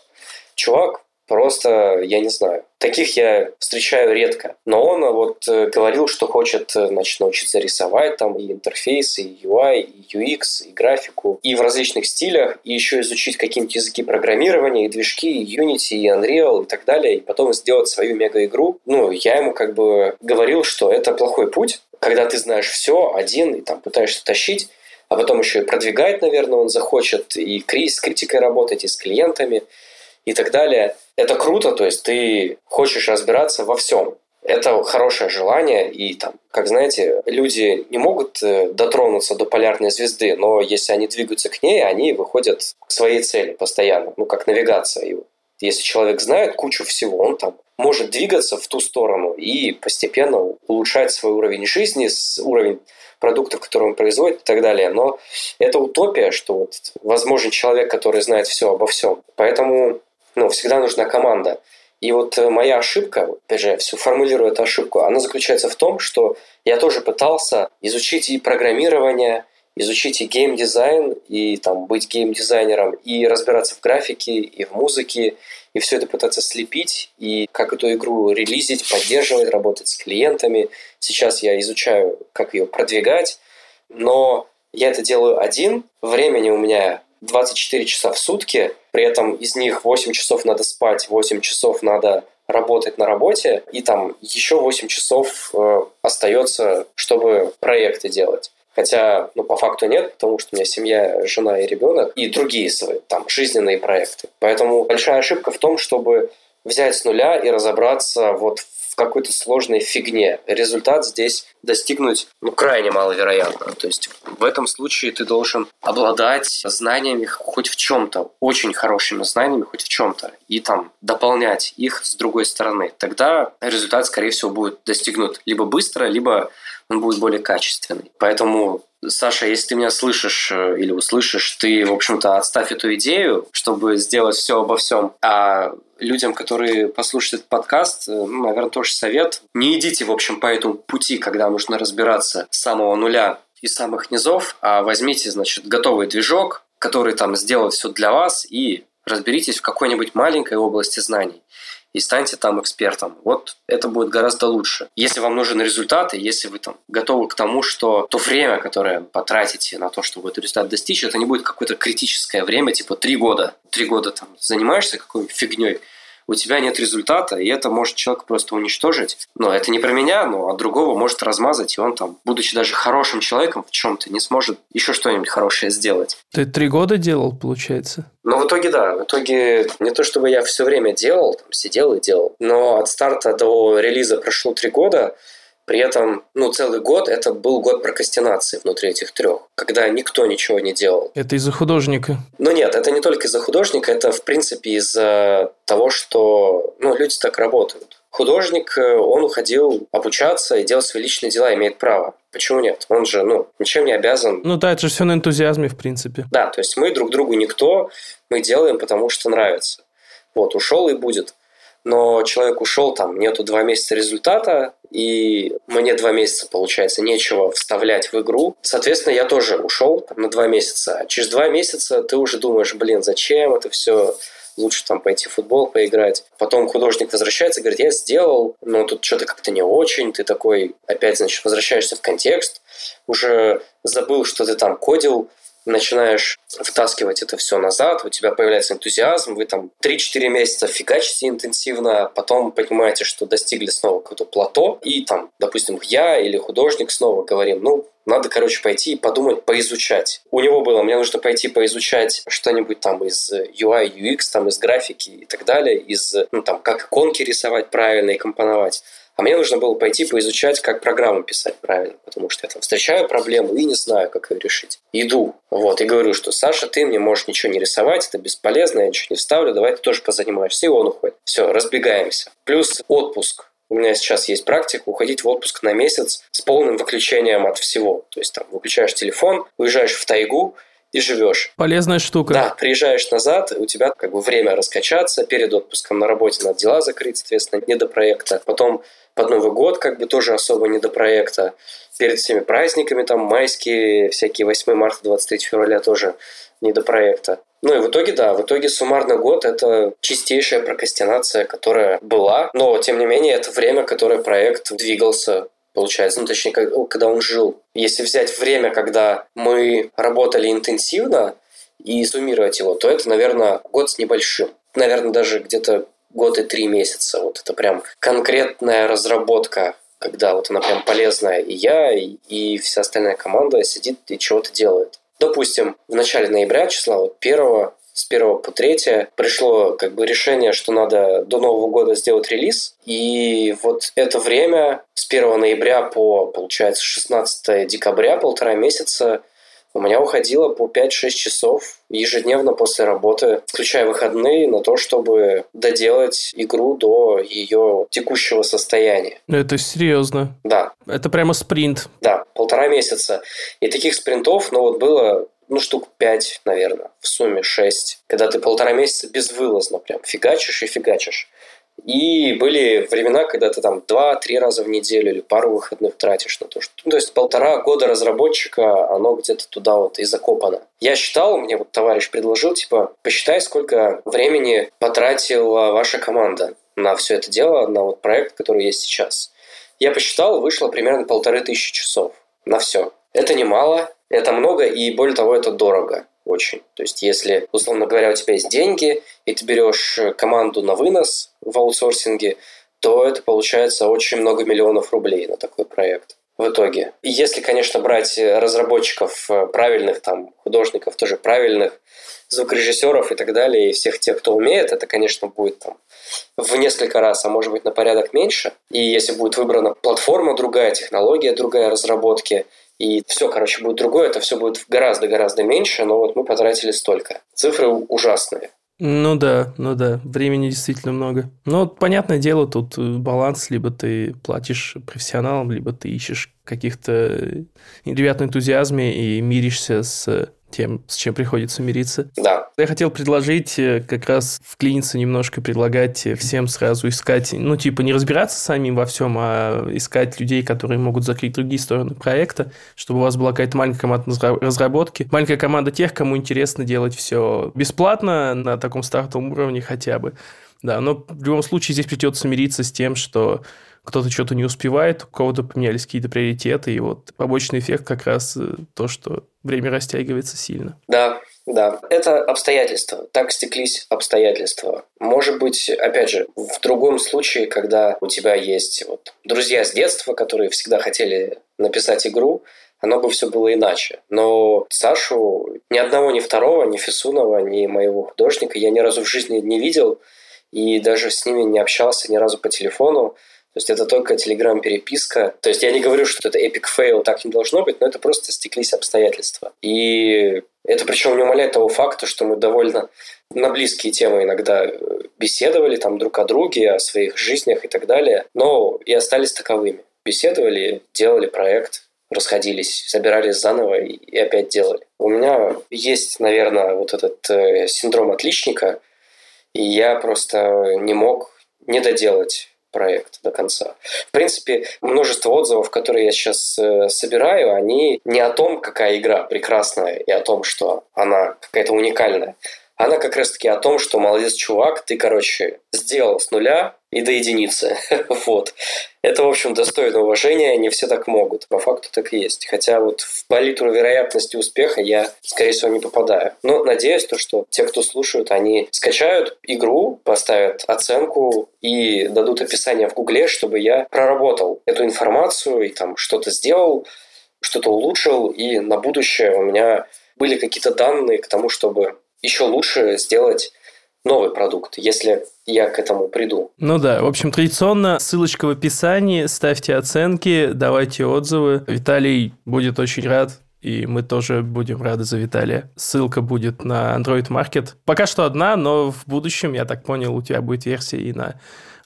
чувак просто, я не знаю. Таких я встречаю редко. Но он вот э, говорил, что хочет э, значит, научиться рисовать там и интерфейсы, и UI, и UX, и графику, и в различных стилях, и еще изучить какие-нибудь языки программирования, и движки, и Unity, и Unreal, и так далее, и потом сделать свою мега-игру. Ну, я ему как бы говорил, что это плохой путь, когда ты знаешь все один и там пытаешься тащить, а потом еще и продвигать, наверное, он захочет и с критикой работать, и с клиентами – и так далее. Это круто, то есть ты хочешь разбираться во всем. Это хорошее желание, и там, как знаете, люди не могут э, дотронуться до полярной звезды, но если они двигаются к ней, они выходят к своей цели постоянно, ну, как навигация. И Если человек знает кучу всего, он там может двигаться в ту сторону и постепенно улучшать свой уровень жизни, уровень продуктов, которые он производит и так далее. Но это утопия, что вот возможен человек, который знает все обо всем. Поэтому ну, всегда нужна команда. И вот э, моя ошибка, опять же, я все формулирую эту ошибку, она заключается в том, что я тоже пытался изучить и программирование, изучить и геймдизайн, и там быть геймдизайнером, и разбираться в графике, и в музыке, и все это пытаться слепить, и как эту игру релизить, поддерживать, работать с клиентами. Сейчас я изучаю, как ее продвигать, но я это делаю один, времени у меня 24 часа в сутки, при этом из них 8 часов надо спать, 8 часов надо работать на работе, и там еще 8 часов э, остается, чтобы проекты делать. Хотя, ну, по факту нет, потому что у меня семья, жена и ребенок, и другие свои там жизненные проекты. Поэтому большая ошибка в том, чтобы взять с нуля и разобраться вот в какой-то сложной фигне. Результат здесь достигнуть ну, крайне маловероятно. То есть в этом случае ты должен обладать знаниями хоть в чем-то, очень хорошими знаниями хоть в чем-то, и там дополнять их с другой стороны. Тогда результат, скорее всего, будет достигнут либо быстро, либо он будет более качественный. Поэтому Саша, если ты меня слышишь э, или услышишь, ты, в общем-то, отставь эту идею, чтобы сделать все обо всем. А людям, которые послушают этот подкаст, э, ну, наверное, тоже совет. Не идите, в общем, по этому пути, когда нужно разбираться с самого нуля и самых низов, а возьмите, значит, готовый движок, который там сделает все для вас, и разберитесь в какой-нибудь маленькой области знаний и станьте там экспертом. Вот это будет гораздо лучше. Если вам нужен результат, и если вы там готовы к тому, что то время, которое потратите на то, чтобы этот результат достичь, это не будет какое-то критическое время, типа три года. Три года там занимаешься какой-нибудь фигней, у тебя нет результата, и это может человек просто уничтожить. Но это не про меня, но от другого может размазать, и он там, будучи даже хорошим человеком в чем-то, не сможет еще что-нибудь хорошее сделать. Ты три года делал, получается? Ну, в итоге, да. В итоге не то, чтобы я все время делал, там, сидел и делал, но от старта до релиза прошло три года, при этом, ну, целый год это был год прокрастинации внутри этих трех, когда никто ничего не делал. Это из-за художника? Ну нет, это не только из-за художника, это в принципе из-за того, что ну, люди так работают. Художник, э, он уходил обучаться и делать свои личные дела, имеет право. Почему нет? Он же, ну, ничем не обязан. Ну да, это же все на энтузиазме, в принципе. Да, то есть мы друг другу никто, мы делаем, потому что нравится. Вот, ушел и будет но человек ушел, там нету два месяца результата, и мне два месяца, получается, нечего вставлять в игру. Соответственно, я тоже ушел на два месяца. Через два месяца ты уже думаешь, блин, зачем это все? лучше там пойти в футбол поиграть. Потом художник возвращается и говорит, я сделал, но тут что-то как-то не очень. Ты такой опять, значит, возвращаешься в контекст, уже забыл, что ты там кодил, начинаешь втаскивать это все назад, у тебя появляется энтузиазм, вы там 3-4 месяца фигачите интенсивно, а потом понимаете, что достигли снова какого-то плато, и там, допустим, я или художник снова говорим, ну, надо, короче, пойти и подумать, поизучать. У него было, мне нужно пойти поизучать что-нибудь там из UI, UX, там из графики и так далее, из, ну, там, как иконки рисовать правильно и компоновать. А мне нужно было пойти поизучать, как программу писать правильно, потому что я там встречаю проблему и не знаю, как ее решить. Иду, вот, и говорю, что Саша, ты мне можешь ничего не рисовать, это бесполезно, я ничего не вставлю, давай ты тоже позанимаешься. И он уходит. Все, разбегаемся. Плюс отпуск. У меня сейчас есть практика уходить в отпуск на месяц с полным выключением от всего. То есть там выключаешь телефон, уезжаешь в тайгу, и живешь. Полезная штука. Да, приезжаешь назад, у тебя как бы время раскачаться, перед отпуском на работе надо дела закрыть, соответственно, не до проекта. Потом под Новый год как бы тоже особо не до проекта. Перед всеми праздниками, там майские, всякие 8 марта, 23 февраля тоже не до проекта. Ну и в итоге, да, в итоге суммарно год – это чистейшая прокрастинация, которая была, но тем не менее это время, которое проект двигался получается, ну, точнее, когда он жил. Если взять время, когда мы работали интенсивно и суммировать его, то это, наверное, год с небольшим. Наверное, даже где-то год и три месяца. Вот это прям конкретная разработка, когда вот она прям полезная. И я, и, вся остальная команда сидит и чего-то делает. Допустим, в начале ноября, числа вот первого, с 1 по 3 пришло как бы решение, что надо до Нового года сделать релиз. И вот это время с 1 ноября по, получается, 16 декабря, полтора месяца, у меня уходило по 5-6 часов ежедневно после работы, включая выходные, на то, чтобы доделать игру до ее текущего состояния. Это серьезно. Да. Это прямо спринт. Да, полтора месяца. И таких спринтов, ну вот было ну, штук 5, наверное, в сумме 6, когда ты полтора месяца безвылазно прям фигачишь и фигачишь. И были времена, когда ты там два-три раза в неделю или пару выходных тратишь на то, что... Ну, то есть полтора года разработчика, оно где-то туда вот и закопано. Я считал, мне вот товарищ предложил, типа, посчитай, сколько времени потратила ваша команда на все это дело, на вот проект, который есть сейчас. Я посчитал, вышло примерно полторы тысячи часов на все. Это немало, это много, и более того, это дорого очень. То есть, если, условно говоря, у тебя есть деньги, и ты берешь команду на вынос в аутсорсинге, то это получается очень много миллионов рублей на такой проект в итоге. И если, конечно, брать разработчиков э, правильных, там, художников тоже правильных, звукорежиссеров и так далее, и всех тех, кто умеет, это, конечно, будет там в несколько раз, а может быть на порядок меньше. И если будет выбрана платформа другая, технология другая разработки, и все, короче, будет другое, это все будет гораздо-гораздо меньше, но вот мы потратили столько. Цифры ужасные. Ну да, ну да, времени действительно много. Но понятное дело, тут э, баланс, либо ты платишь профессионалам, либо ты ищешь каких-то ребят на энтузиазме и миришься с тем, с чем приходится мириться. Да. Я хотел предложить э, как раз вклиниться немножко, предлагать всем сразу искать, ну, типа, не разбираться самим во всем, а искать людей, которые могут закрыть другие стороны проекта, чтобы у вас была какая-то маленькая команда разработки, маленькая команда тех, кому интересно делать все бесплатно на таком стартовом уровне хотя бы. Да, но в любом случае здесь придется мириться с тем, что кто-то что-то не успевает, у кого-то поменялись какие-то приоритеты, и вот побочный эффект как раз э, то, что время растягивается сильно. Да, да, это обстоятельства. Так стеклись обстоятельства. Может быть, опять же, в другом случае, когда у тебя есть вот друзья с детства, которые всегда хотели написать игру, оно бы все было иначе. Но Сашу ни одного, ни второго, ни Фисунова, ни моего художника я ни разу в жизни не видел и даже с ними не общался ни разу по телефону. То есть это только телеграм-переписка. То есть я не говорю, что это epic fail, так не должно быть, но это просто стеклись обстоятельства. И это причем не умаляет того факта, что мы довольно на близкие темы иногда э, беседовали там друг о друге, о своих жизнях и так далее, но и остались таковыми. Беседовали, делали проект, расходились, собирались заново и опять делали. У меня есть, наверное, вот этот э, синдром отличника, и я просто не мог не доделать проект до конца. В принципе, множество отзывов, которые я сейчас э, собираю, они не о том, какая игра прекрасная и о том, что она какая-то уникальная, она как раз-таки о том, что молодец, чувак, ты, короче, сделал с нуля и до единицы. вот. Это, в общем, достойно уважения, не все так могут. По факту так и есть. Хотя вот в палитру вероятности успеха я, скорее всего, не попадаю. Но надеюсь, то, что те, кто слушают, они скачают игру, поставят оценку и дадут описание в Гугле, чтобы я проработал эту информацию и там что-то сделал, что-то улучшил, и на будущее у меня были какие-то данные к тому, чтобы еще лучше сделать новый продукт, если я к этому приду. Ну да, в общем, традиционно ссылочка в описании, ставьте оценки, давайте отзывы. Виталий будет очень рад, и мы тоже будем рады за Виталия. Ссылка будет на Android Market. Пока что одна, но в будущем, я так понял, у тебя будет версия и на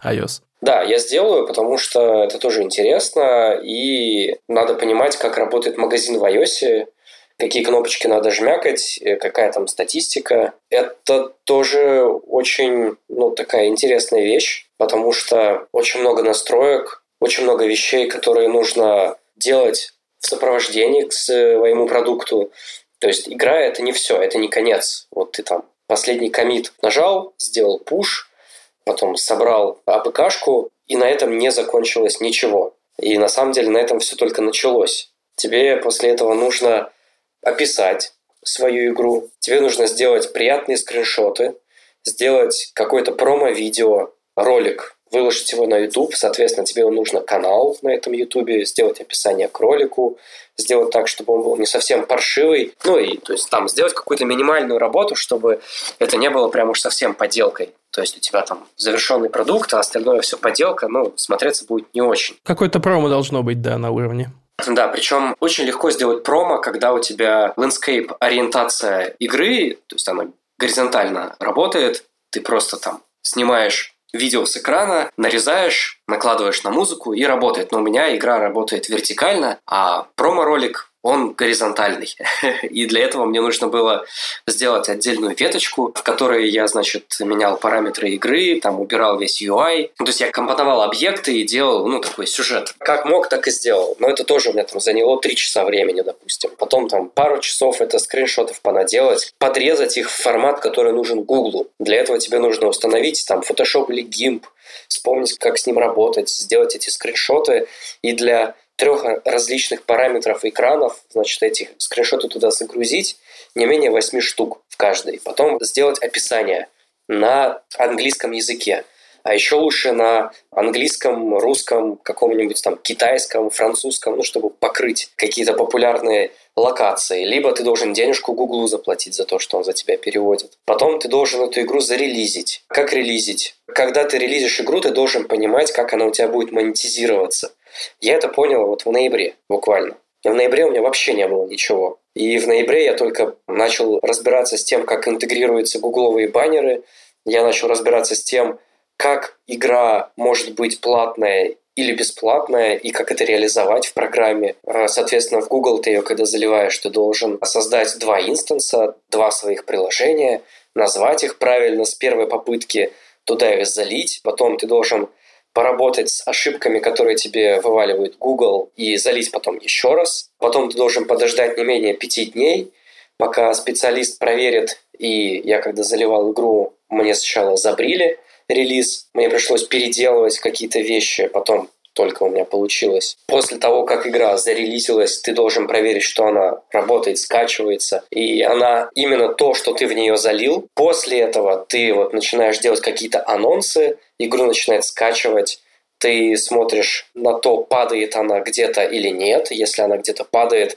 iOS. Да, я сделаю, потому что это тоже интересно, и надо понимать, как работает магазин в iOS, какие кнопочки надо жмякать, э, какая там статистика. Это тоже очень, ну, такая интересная вещь, потому что очень много настроек, очень много вещей, которые нужно делать в сопровождении к своему продукту. То есть игра – это не все, это не конец. Вот ты там последний комит нажал, сделал пуш, потом собрал АПКшку, и на этом не закончилось ничего. И на самом деле на этом все только началось. Тебе после этого нужно описать свою игру, тебе нужно сделать приятные скриншоты, сделать какое-то промо-видео, ролик, выложить его на YouTube, соответственно, тебе нужно канал на этом YouTube, сделать описание к ролику, сделать так, чтобы он был не совсем паршивый, ну и то есть там сделать какую-то минимальную работу, чтобы это не было прям уж совсем поделкой. То есть у тебя там завершенный продукт, а остальное все поделка, ну, смотреться будет не очень. Какое-то промо должно быть, да, на уровне. Да, причем очень легко сделать промо, когда у тебя landscape ориентация игры, то есть она горизонтально работает, ты просто там снимаешь видео с экрана, нарезаешь, накладываешь на музыку и работает. Но у меня игра работает вертикально, а промо-ролик он горизонтальный. И для этого мне нужно было сделать отдельную веточку, в которой я, значит, менял параметры игры, там убирал весь UI. То есть я компоновал объекты и делал, ну, такой сюжет. Как мог, так и сделал. Но это тоже у меня там заняло три часа времени, допустим. Потом там пару часов это скриншотов понаделать, подрезать их в формат, который нужен Гуглу. Для этого тебе нужно установить там Photoshop или GIMP, вспомнить, как с ним работать, сделать эти скриншоты. И для трех различных параметров экранов, значит, эти скриншоты туда загрузить, не менее 8 штук в каждой. Потом сделать описание на английском языке. А еще лучше на английском, русском, каком-нибудь там китайском, французском, ну, чтобы покрыть какие-то популярные локации. Либо ты должен денежку Гуглу заплатить за то, что он за тебя переводит. Потом ты должен эту игру зарелизить. Как релизить? Когда ты релизишь игру, ты должен понимать, как она у тебя будет монетизироваться. Я это понял вот в ноябре буквально. В ноябре у меня вообще не было ничего. И в ноябре я только начал разбираться с тем, как интегрируются гугловые баннеры. Я начал разбираться с тем, как игра может быть платная или бесплатная, и как это реализовать в программе. А, соответственно, в Google ты ее, когда заливаешь, ты должен создать два инстанса, два своих приложения, назвать их правильно с первой попытки, туда их залить. Потом ты должен поработать с ошибками, которые тебе вываливает Google, и залить потом еще раз. Потом ты должен подождать не менее пяти дней, пока специалист проверит. И я когда заливал игру, мне сначала забрили релиз, мне пришлось переделывать какие-то вещи, потом только у меня получилось. После того, как игра зарелизилась, ты должен проверить, что она работает, скачивается, и она именно то, что ты в нее залил. После этого ты вот начинаешь делать какие-то анонсы, игру начинает скачивать, ты смотришь на то, падает она где-то или нет. Если она где-то падает,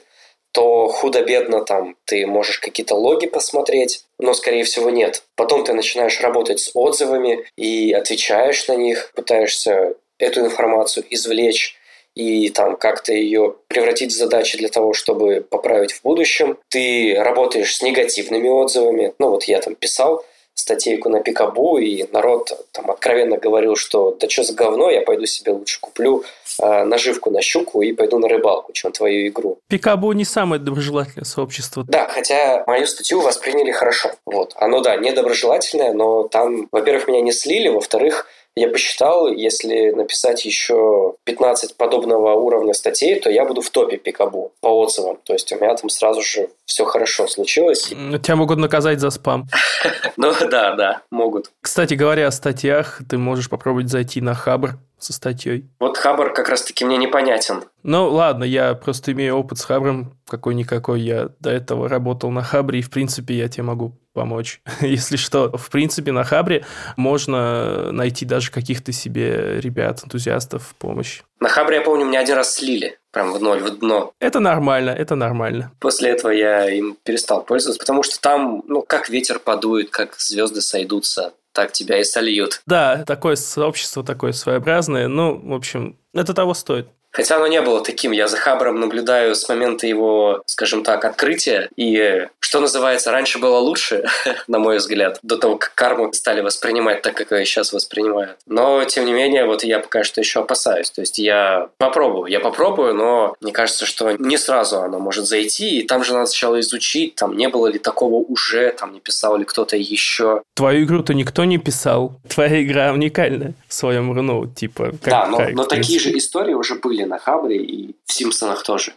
то худо-бедно там ты можешь какие-то логи посмотреть, но, скорее всего, нет. Потом ты начинаешь работать с отзывами и отвечаешь на них, пытаешься эту информацию извлечь и там как-то ее превратить в задачи для того, чтобы поправить в будущем. Ты работаешь с негативными отзывами. Ну вот я там писал статейку на Пикабу, и народ там откровенно говорил, что да что за говно, я пойду себе лучше куплю э, наживку на щуку и пойду на рыбалку, чем твою игру. Пикабу не самое доброжелательное сообщество. Да, хотя мою статью восприняли хорошо. Вот. Оно, да, недоброжелательное, но там, во-первых, меня не слили, во-вторых, я посчитал, если написать еще 15 подобного уровня статей, то я буду в топе Пикабу по отзывам. То есть у меня там сразу же все хорошо случилось. Тебя могут наказать за спам. Ну да, да, могут. Кстати говоря о статьях, ты можешь попробовать зайти на Хабр со статьей. Вот Хабр как раз-таки мне непонятен. Ну, ладно, я просто имею опыт с Хабром, какой-никакой. Я до этого работал на Хабре, и, в принципе, я тебе могу помочь. Если что, в принципе, на Хабре можно найти даже каких-то себе ребят, энтузиастов в помощь. На Хабре, я помню, меня один раз слили. Прям в ноль, в дно. Это нормально, это нормально. После этого я им перестал пользоваться, потому что там, ну, как ветер подует, как звезды сойдутся так тебя и сольют. Да, такое сообщество такое своеобразное. Ну, в общем, это того стоит. Хотя оно не было таким. Я за Хабром наблюдаю с момента его, скажем так, открытия. И, что называется, раньше было лучше, на мой взгляд, до того, как карму стали воспринимать так, как ее сейчас воспринимают. Но, тем не менее, вот я пока что еще опасаюсь. То есть я попробую, я попробую, но мне кажется, что не сразу оно может зайти. И там же надо сначала изучить, там не было ли такого уже, там не писал ли кто-то еще. Твою игру-то никто не писал. Твоя игра уникальна в своем руну, типа. Как, да, но, но такие же истории уже были на Хабре и в Симпсонах тоже.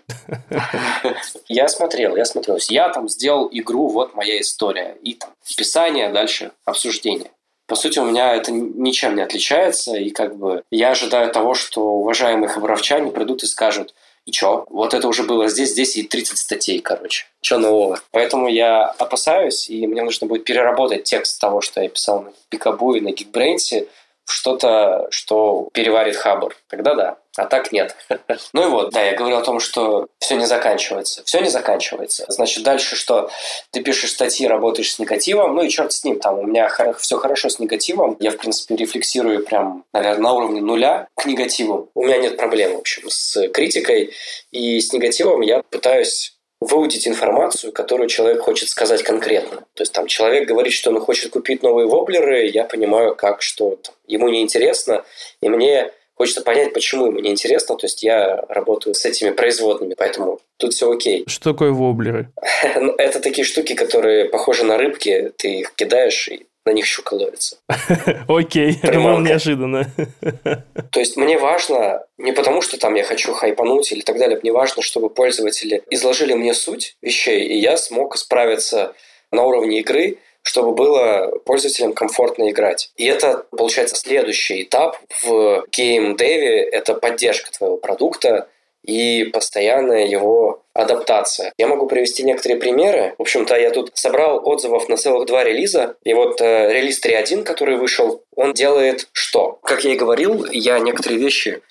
Я смотрел, я смотрел. Я там сделал игру, вот моя история. И там описание, дальше обсуждение. По сути, у меня это ничем не отличается, и как бы я ожидаю того, что уважаемые хабаровчане придут и скажут, и чё? Вот это уже было здесь, здесь и 30 статей, короче. Чё нового? Поэтому я опасаюсь, и мне нужно будет переработать текст того, что я писал на Пикабу и на Geekbrains, что-то, что переварит Хабр. Тогда да. А так нет. Ну и вот, да, я говорил о том, что все не заканчивается. Все не заканчивается. Значит, дальше что? Ты пишешь статьи, работаешь с негативом, ну и черт с ним, там у меня все хорошо с негативом. Я, в принципе, рефлексирую прям, наверное, на уровне нуля к негативу. У меня нет проблем, в общем, с критикой. И с негативом я пытаюсь выудить информацию, которую человек хочет сказать конкретно. То есть там человек говорит, что он хочет купить новые воблеры, я понимаю, как что там, ему неинтересно, и мне хочется понять, почему ему неинтересно. То есть я работаю с этими производными, поэтому тут все окей. Что такое воблеры? Ну, это такие штуки, которые похожи на рыбки, ты их кидаешь, и на них щука ловится. Окей, было неожиданно. То есть мне важно не потому, что там я хочу хайпануть или так далее, мне важно, чтобы пользователи изложили мне суть вещей, и я смог справиться на уровне игры, чтобы было пользователям комфортно играть. И это, получается, следующий этап в гейм-деве – это поддержка твоего продукта, и постоянная его адаптация. Я могу привести некоторые примеры. В общем-то, я тут собрал отзывов на целых два релиза. И вот э, релиз 3.1, который вышел, он делает что? Как я и говорил, я некоторые вещи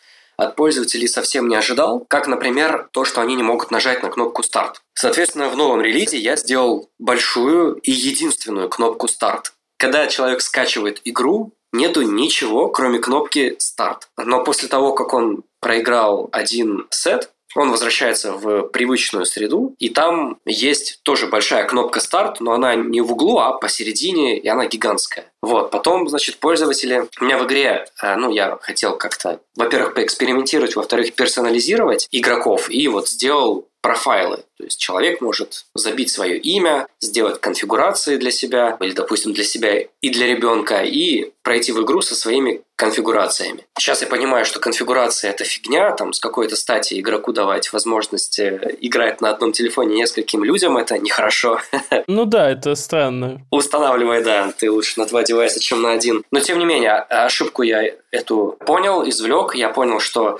от пользователей совсем не ожидал, как, например, то, что они не могут нажать на кнопку «Старт». Соответственно, в новом релизе я сделал большую и единственную кнопку «Старт». Когда человек скачивает игру, нету ничего, кроме кнопки «Старт». Но после того, как он проиграл один сет, он возвращается в привычную среду, и там есть тоже большая кнопка старт, но она не в углу, а посередине, и она гигантская. Вот, потом, значит, пользователи... У меня в игре, э, ну, я хотел как-то, во-первых, поэкспериментировать, во-вторых, персонализировать игроков, и вот сделал профайлы. То есть человек может забить свое имя, сделать конфигурации для себя, или, допустим, для себя и для ребенка, и пройти в игру со своими конфигурациями. Сейчас я понимаю, что конфигурация – это фигня, там с какой-то стати игроку давать возможность играть на одном телефоне нескольким людям – это нехорошо. Ну да, это странно. Устанавливай, да, ты лучше на два девайса, чем на один. Но, тем не менее, ошибку я эту понял, извлек. Я понял, что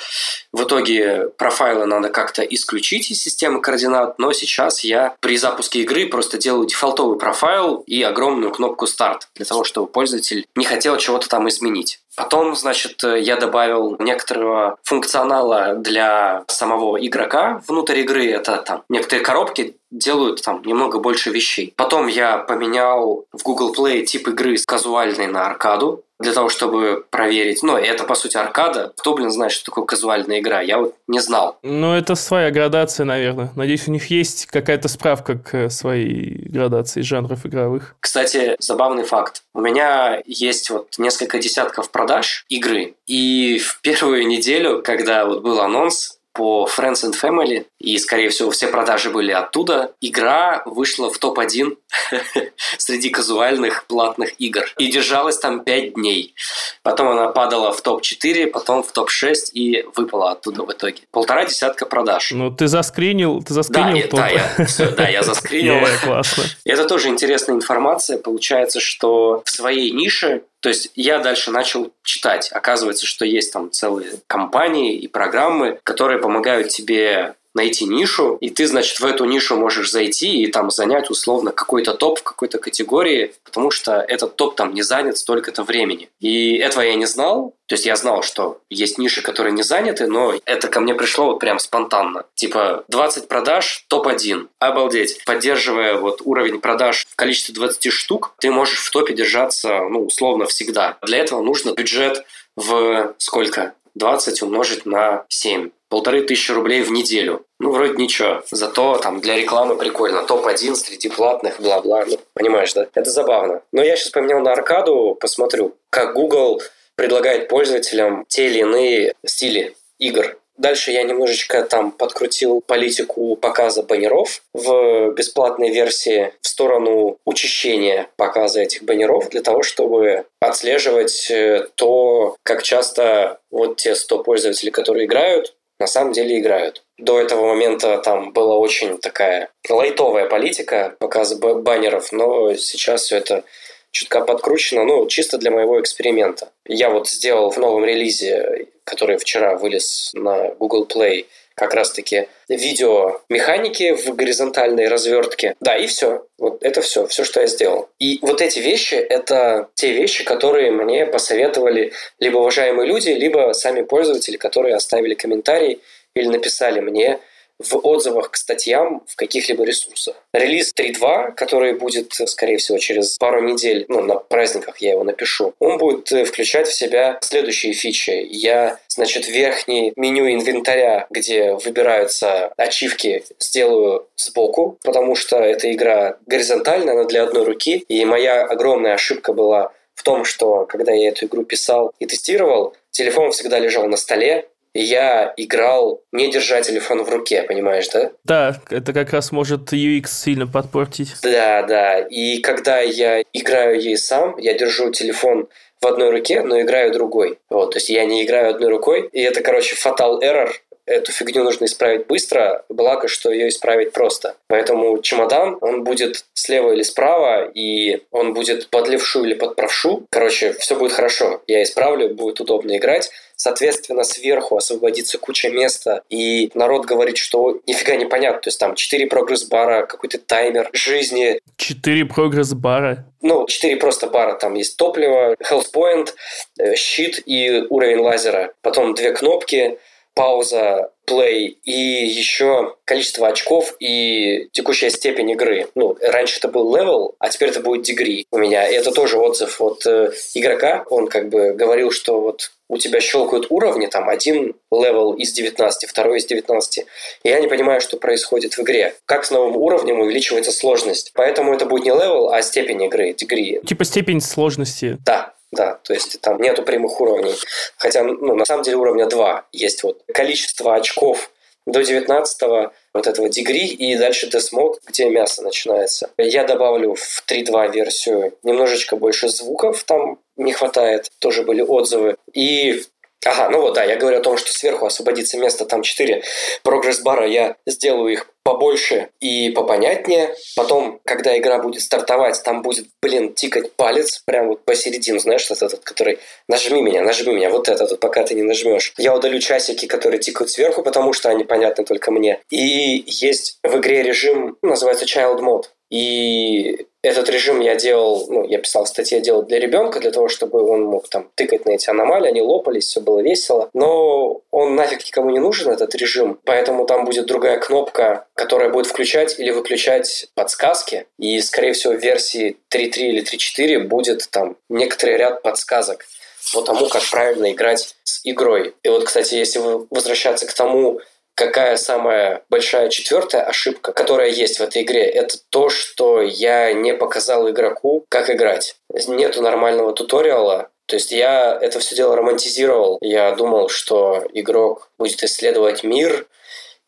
в итоге профайлы надо как-то исключить из системы координат, но сейчас я при запуске игры просто делаю дефолтовый профайл и огромную кнопку «Старт» для того, чтобы пользователь не хотел чего-то там изменить. Потом, значит, я добавил некоторого функционала для самого игрока внутрь игры. Это там некоторые коробки делают там немного больше вещей. Потом я поменял в Google Play тип игры с казуальной на аркаду для того, чтобы проверить. Но это, по сути, аркада. Кто, блин, знает, что такое казуальная игра? Я вот не знал. Ну, это своя градация, наверное. Надеюсь, у них есть какая-то справка к своей градации жанров игровых. Кстати, забавный факт. У меня есть вот несколько десятков продаж игры. И в первую неделю, когда вот был анонс, по Friends and Family, и, скорее всего, все продажи были оттуда. Игра вышла в топ-1 среди казуальных платных игр. И держалась там 5 дней. Потом она падала в топ-4, потом в топ-6 и выпала оттуда в итоге. Полтора десятка продаж. Ну, ты заскринил, ты заскринил да, топ. Да, я, все, да, я заскринил. Классно. Это тоже интересная информация. Получается, что в своей нише то есть я дальше начал читать. Оказывается, что есть там целые компании и программы, которые помогают тебе найти нишу, и ты, значит, в эту нишу можешь зайти и там занять условно какой-то топ в какой-то категории, потому что этот топ там не занят столько-то времени. И этого я не знал, то есть я знал, что есть ниши, которые не заняты, но это ко мне пришло вот прям спонтанно. Типа 20 продаж, топ-1. Обалдеть. Поддерживая вот уровень продаж в количестве 20 штук, ты можешь в топе держаться, ну, условно, всегда. Для этого нужно бюджет в сколько? 20 умножить на 7 полторы тысячи рублей в неделю. Ну, вроде ничего. Зато там для рекламы прикольно. Топ-1 среди платных, бла-бла. Ну, понимаешь, да? Это забавно. Но я сейчас поменял на аркаду, посмотрю, как Google предлагает пользователям те или иные стили игр. Дальше я немножечко там подкрутил политику показа баннеров в бесплатной версии в сторону учащения показа этих баннеров для того, чтобы отслеживать э, то, как часто вот те 100 пользователей, которые играют, на самом деле играют. До этого момента там была очень такая лайтовая политика показа баннеров, но сейчас все это чутка подкручено, ну, чисто для моего эксперимента. Я вот сделал в новом релизе, который вчера вылез на Google Play, как раз-таки видеомеханики в горизонтальной развертке. Да, и все. Вот это все, все, что я сделал. И вот эти вещи – это те вещи, которые мне посоветовали либо уважаемые люди, либо сами пользователи, которые оставили комментарий или написали мне в отзывах к статьям в каких-либо ресурсах. Релиз 3.2, который будет, скорее всего, через пару недель, ну, на праздниках я его напишу, он будет э, включать в себя следующие фичи. Я, значит, верхний меню инвентаря, где выбираются ачивки, сделаю сбоку, потому что эта игра горизонтальная, она для одной руки, и моя огромная ошибка была в том, что когда я эту игру писал и тестировал, телефон всегда лежал на столе, я играл, не держа телефон в руке, понимаешь, да? Да, это как раз может UX сильно подпортить. Да, да. И когда я играю ей сам, я держу телефон в одной руке, но играю другой. Вот, то есть я не играю одной рукой, и это, короче, fatal error, эту фигню нужно исправить быстро, благо, что ее исправить просто. Поэтому чемодан, он будет слева или справа, и он будет под левшу или под правшу. Короче, все будет хорошо. Я исправлю, будет удобно играть. Соответственно, сверху освободится куча места, и народ говорит, что нифига не понятно. То есть там 4 прогресс-бара, какой-то таймер жизни. 4 прогресс-бара? Ну, 4 просто бара. Там есть топливо, health point, э, щит и уровень лазера. Потом две кнопки, пауза, play и еще количество очков и текущая степень игры. Ну, раньше это был level, а теперь это будет degree у меня. И это тоже отзыв от э, игрока. Он как бы говорил, что вот у тебя щелкают уровни, там один level из 19, второй из 19. И я не понимаю, что происходит в игре. Как с новым уровнем увеличивается сложность. Поэтому это будет не level, а степень игры, degree. Типа степень сложности. Да, да, то есть там нету прямых уровней. Хотя, ну, на самом деле уровня 2 есть вот количество очков до 19 вот этого degree и дальше Death где мясо начинается. Я добавлю в 3.2 версию немножечко больше звуков, там не хватает, тоже были отзывы. И Ага, ну вот, да, я говорю о том, что сверху освободится место, там 4 прогресс-бара, я сделаю их побольше и попонятнее. Потом, когда игра будет стартовать, там будет, блин, тикать палец прям вот посередину, знаешь, вот этот, который нажми меня, нажми меня, вот этот, пока ты не нажмешь. Я удалю часики, которые тикают сверху, потому что они понятны только мне. И есть в игре режим, называется Child Mode. И этот режим я делал, ну, я писал в статье, делал для ребенка, для того, чтобы он мог там тыкать на эти аномалии, они лопались, все было весело. Но он нафиг никому не нужен, этот режим, поэтому там будет другая кнопка, которая будет включать или выключать подсказки. И, скорее всего, в версии 3.3 или 3.4 будет там некоторый ряд подсказок по тому, как правильно играть с игрой. И вот, кстати, если возвращаться к тому, какая самая большая четвертая ошибка, которая есть в этой игре, это то, что я не показал игроку, как играть. Нету нормального туториала, то есть я это все дело романтизировал. Я думал, что игрок будет исследовать мир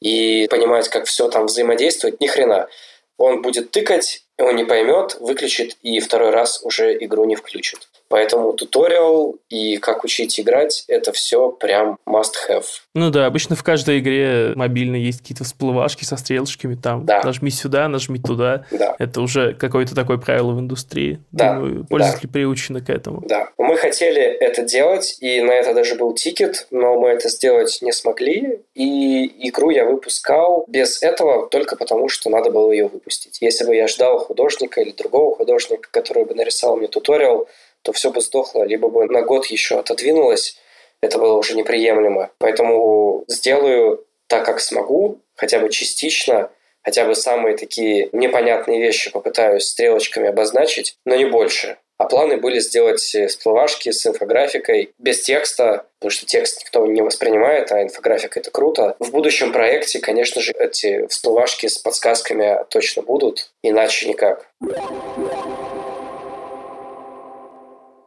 и понимать, как все там взаимодействует. Ни хрена. Он будет тыкать, он не поймет, выключит и второй раз уже игру не включит. Поэтому туториал и как учить играть, это все прям must have. Ну да, обычно в каждой игре мобильной есть какие-то всплывашки со стрелочками там. Да. Нажми сюда, нажми туда. Да. Это уже какое-то такое правило в индустрии. Да. Думаю, пользователи да. приучены к этому. Да. Мы хотели это делать, и на это даже был тикет, но мы это сделать не смогли. И игру я выпускал без этого только потому, что надо было ее выпустить. Если бы я ждал художника или другого художника, который бы нарисовал мне туториал, то все бы сдохло, либо бы на год еще отодвинулось, это было уже неприемлемо. Поэтому сделаю так, как смогу, хотя бы частично, хотя бы самые такие непонятные вещи попытаюсь стрелочками обозначить, но не больше. А планы были сделать всплывашки с инфографикой без текста, потому что текст никто не воспринимает, а инфографика это круто. В будущем проекте, конечно же, эти всплывашки с подсказками точно будут, иначе никак.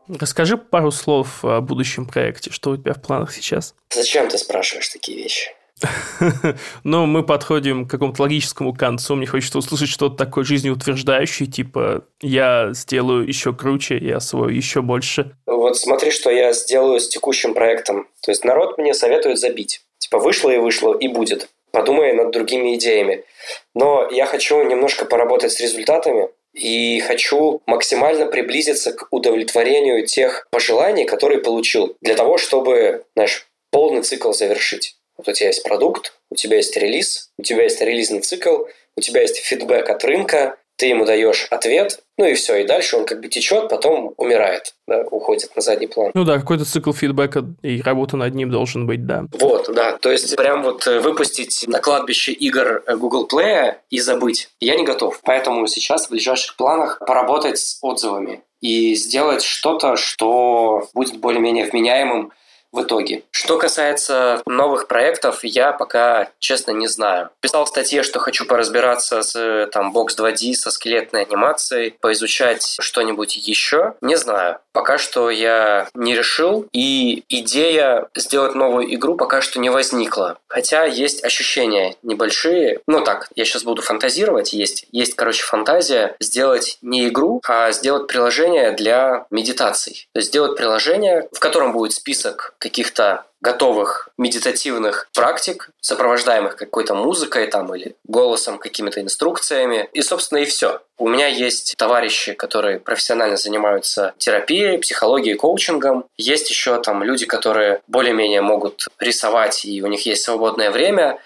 Расскажи пару слов о будущем проекте. Что у тебя в планах сейчас? Зачем ты спрашиваешь такие вещи? Ну, мы подходим к какому-то логическому концу. Мне хочется услышать что-то такое жизнеутверждающее, типа я сделаю еще круче, я освою еще больше. Вот смотри, что я сделаю с текущим проектом. То есть народ мне советует забить. Типа вышло и вышло, и будет. Подумай над другими идеями. Но я хочу немножко поработать с результатами, и хочу максимально приблизиться к удовлетворению тех пожеланий, которые получил, для того, чтобы, знаешь, полный цикл завершить. Вот у тебя есть продукт, у тебя есть релиз, у тебя есть релизный цикл, у тебя есть фидбэк от рынка, ты ему даешь ответ, ну и все, и дальше он как бы течет, потом умирает, да, уходит на задний план. Ну да, какой-то цикл фидбэка и работа над ним должен быть, да. Вот, да, то есть прям вот э, выпустить на кладбище игр э, Google Play и забыть я не готов. Поэтому сейчас в ближайших планах поработать с отзывами и сделать что-то, что будет более-менее вменяемым в итоге. Что касается новых проектов, я пока, честно, не знаю. Писал в статье, что хочу поразбираться с там Box 2D, со скелетной анимацией, поизучать что-нибудь еще. Не знаю. Пока что я не решил, и идея сделать новую игру пока что не возникла. Хотя есть ощущения небольшие. Ну так, я сейчас буду фантазировать. Есть, есть короче, фантазия сделать не игру, а сделать приложение для медитаций. То есть сделать приложение, в котором будет список каких-то готовых медитативных практик, сопровождаемых какой-то музыкой там или голосом, какими-то инструкциями. И, собственно, и все. У меня есть товарищи, которые профессионально занимаются терапией, психологией, коучингом. Есть еще там люди, которые более-менее могут рисовать, и у них есть свободное время.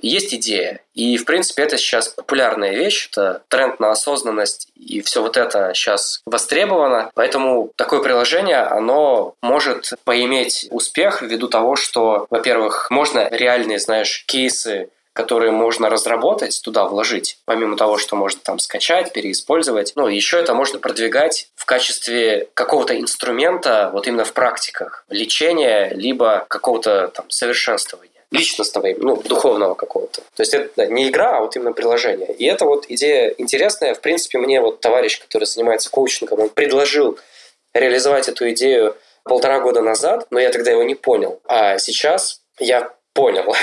Есть идея. И, в принципе, это сейчас популярная вещь. Это тренд на осознанность. И все вот это сейчас востребовано. Поэтому такое приложение, оно может поиметь успех ввиду того, что, во-первых, можно реальные, знаешь, кейсы которые можно разработать, туда вложить, помимо того, что можно там скачать, переиспользовать. Ну, еще это можно продвигать в качестве какого-то инструмента вот именно в практиках лечения, либо какого-то там совершенствования личностного, ну, духовного какого-то. То есть это не игра, а вот именно приложение. И это вот идея интересная. В принципе, мне вот товарищ, который занимается коучингом, он предложил реализовать эту идею полтора года назад, но я тогда его не понял. А сейчас я понял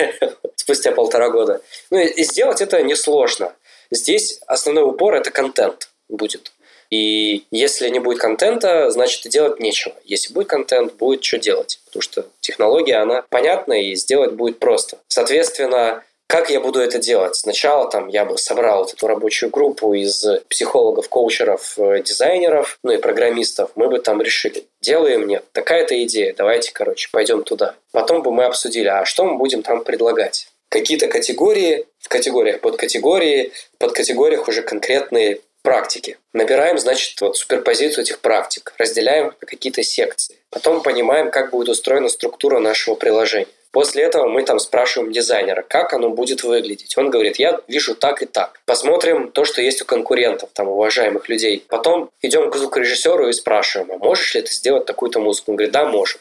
спустя полтора года. Ну и сделать это несложно. Здесь основной упор – это контент будет. И если не будет контента, значит и делать нечего. Если будет контент, будет что делать. Потому что технология, она понятна и сделать будет просто. Соответственно, как я буду это делать? Сначала там я бы собрал вот эту рабочую группу из психологов, коучеров, э, дизайнеров, ну и программистов. Мы бы там решили, делаем, нет, такая-то идея, давайте, короче, пойдем туда. Потом бы мы обсудили, а что мы будем там предлагать? Какие-то категории, в категориях под категории, под категориях уже конкретные практики. Набираем, значит, вот суперпозицию этих практик, разделяем на какие-то секции. Потом понимаем, как будет устроена структура нашего приложения. После этого мы там спрашиваем дизайнера, как оно будет выглядеть. Он говорит, я вижу так и так. Посмотрим то, что есть у конкурентов, там, уважаемых людей. Потом идем к звукорежиссеру и спрашиваем, а можешь ли ты сделать такую-то музыку? Он говорит, да, можем.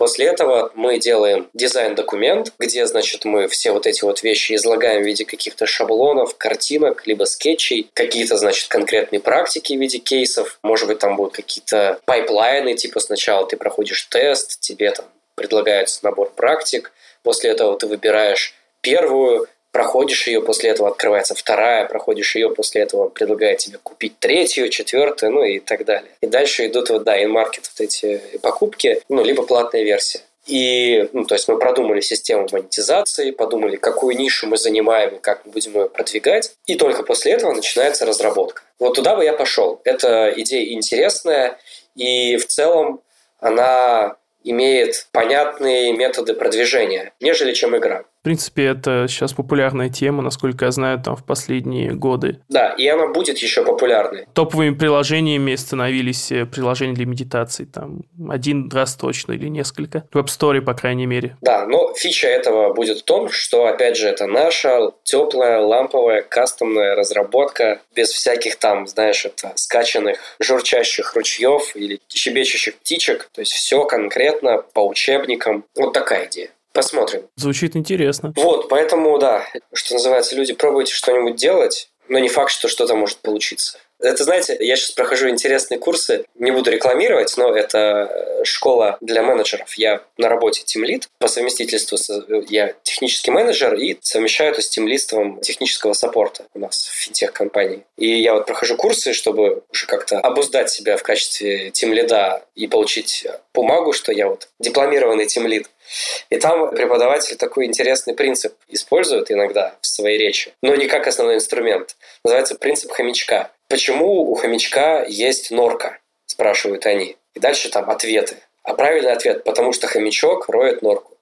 После этого мы делаем дизайн-документ, где, значит, мы все вот эти вот вещи излагаем в виде каких-то шаблонов, картинок, либо скетчей, какие-то, значит, конкретные практики в виде кейсов. Может быть, там будут какие-то пайплайны, типа сначала ты проходишь тест, тебе там предлагается набор практик, после этого ты выбираешь первую, проходишь ее, после этого открывается вторая, проходишь ее, после этого предлагает тебе купить третью, четвертую, ну и так далее. И дальше идут вот, да, in-market вот эти покупки, ну, либо платная версия. И, ну, то есть мы продумали систему монетизации, подумали, какую нишу мы занимаем и как мы будем ее продвигать. И только после этого начинается разработка. Вот туда бы я пошел. Эта идея интересная, и в целом она имеет понятные методы продвижения, нежели чем игра. В принципе, это сейчас популярная тема, насколько я знаю, там в последние годы. Да, и она будет еще популярной. Топовыми приложениями становились э, приложения для медитации. Там один раз точно или несколько. В App Store, по крайней мере. Да, но фича этого будет в том, что, опять же, это наша теплая, ламповая, кастомная разработка без всяких там, знаешь, это скачанных журчащих ручьев или щебечущих птичек. То есть все конкретно по учебникам. Вот такая идея. Посмотрим. Звучит интересно. Вот, поэтому, да, что называется, люди, пробуйте что-нибудь делать, но не факт, что что-то может получиться. Это, знаете, я сейчас прохожу интересные курсы, не буду рекламировать, но это школа для менеджеров. Я на работе тимлит, по совместительству я технический менеджер и совмещаю это с тимлистом технического саппорта у нас в финтех-компании. И я вот прохожу курсы, чтобы уже как-то обуздать себя в качестве тимлида и получить бумагу, что я вот дипломированный тимлид. И там преподаватель такой интересный принцип использует иногда в своей речи, но не как основной инструмент. Называется принцип хомячка. Почему у хомячка есть норка? Спрашивают они. И дальше там ответы. А правильный ответ – потому что хомячок роет норку.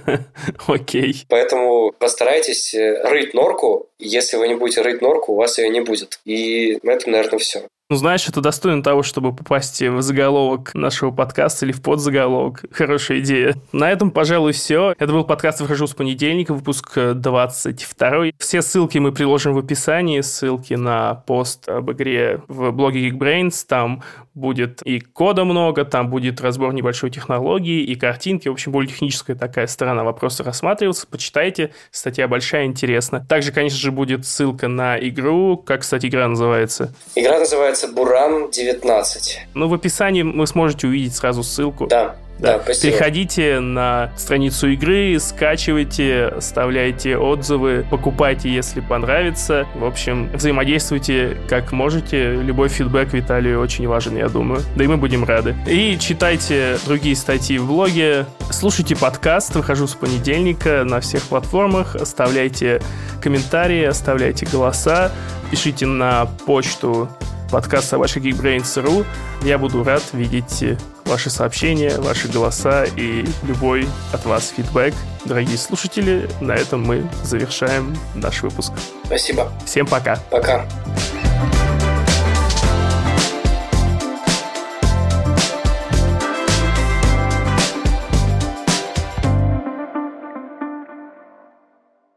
Окей. Поэтому постарайтесь э, рыть норку. Если вы не будете рыть норку, у вас ее не будет. И на этом, наверное, все. Ну, знаешь, это достойно того, чтобы попасть в заголовок нашего подкаста или в подзаголовок. Хорошая идея. На этом, пожалуй, все. Это был подкаст «Выхожу с понедельника», выпуск 22. Все ссылки мы приложим в описании. Ссылки на пост об игре в блоге Geekbrains. Там будет и кода много, там будет разбор небольшой технологии и картинки. В общем, более техническая такая сторона вопроса рассматривается. Почитайте, статья большая, интересна. Также, конечно же, будет ссылка на игру. Как, кстати, игра называется? Игра называется Буран 19. Ну, в описании вы сможете увидеть сразу ссылку. Да. Да, да Переходите на страницу игры, скачивайте, оставляйте отзывы, покупайте, если понравится. В общем, взаимодействуйте как можете. Любой фидбэк Виталию очень важен, я думаю. Да и мы будем рады. И читайте другие статьи в блоге, слушайте подкаст «Выхожу с понедельника» на всех платформах, оставляйте комментарии, оставляйте голоса, пишите на почту подкаст собачка Geekbrains.ru. Я буду рад видеть ваши сообщения, ваши голоса и любой от вас фидбэк. Дорогие слушатели, на этом мы завершаем наш выпуск. Спасибо. Всем пока. Пока.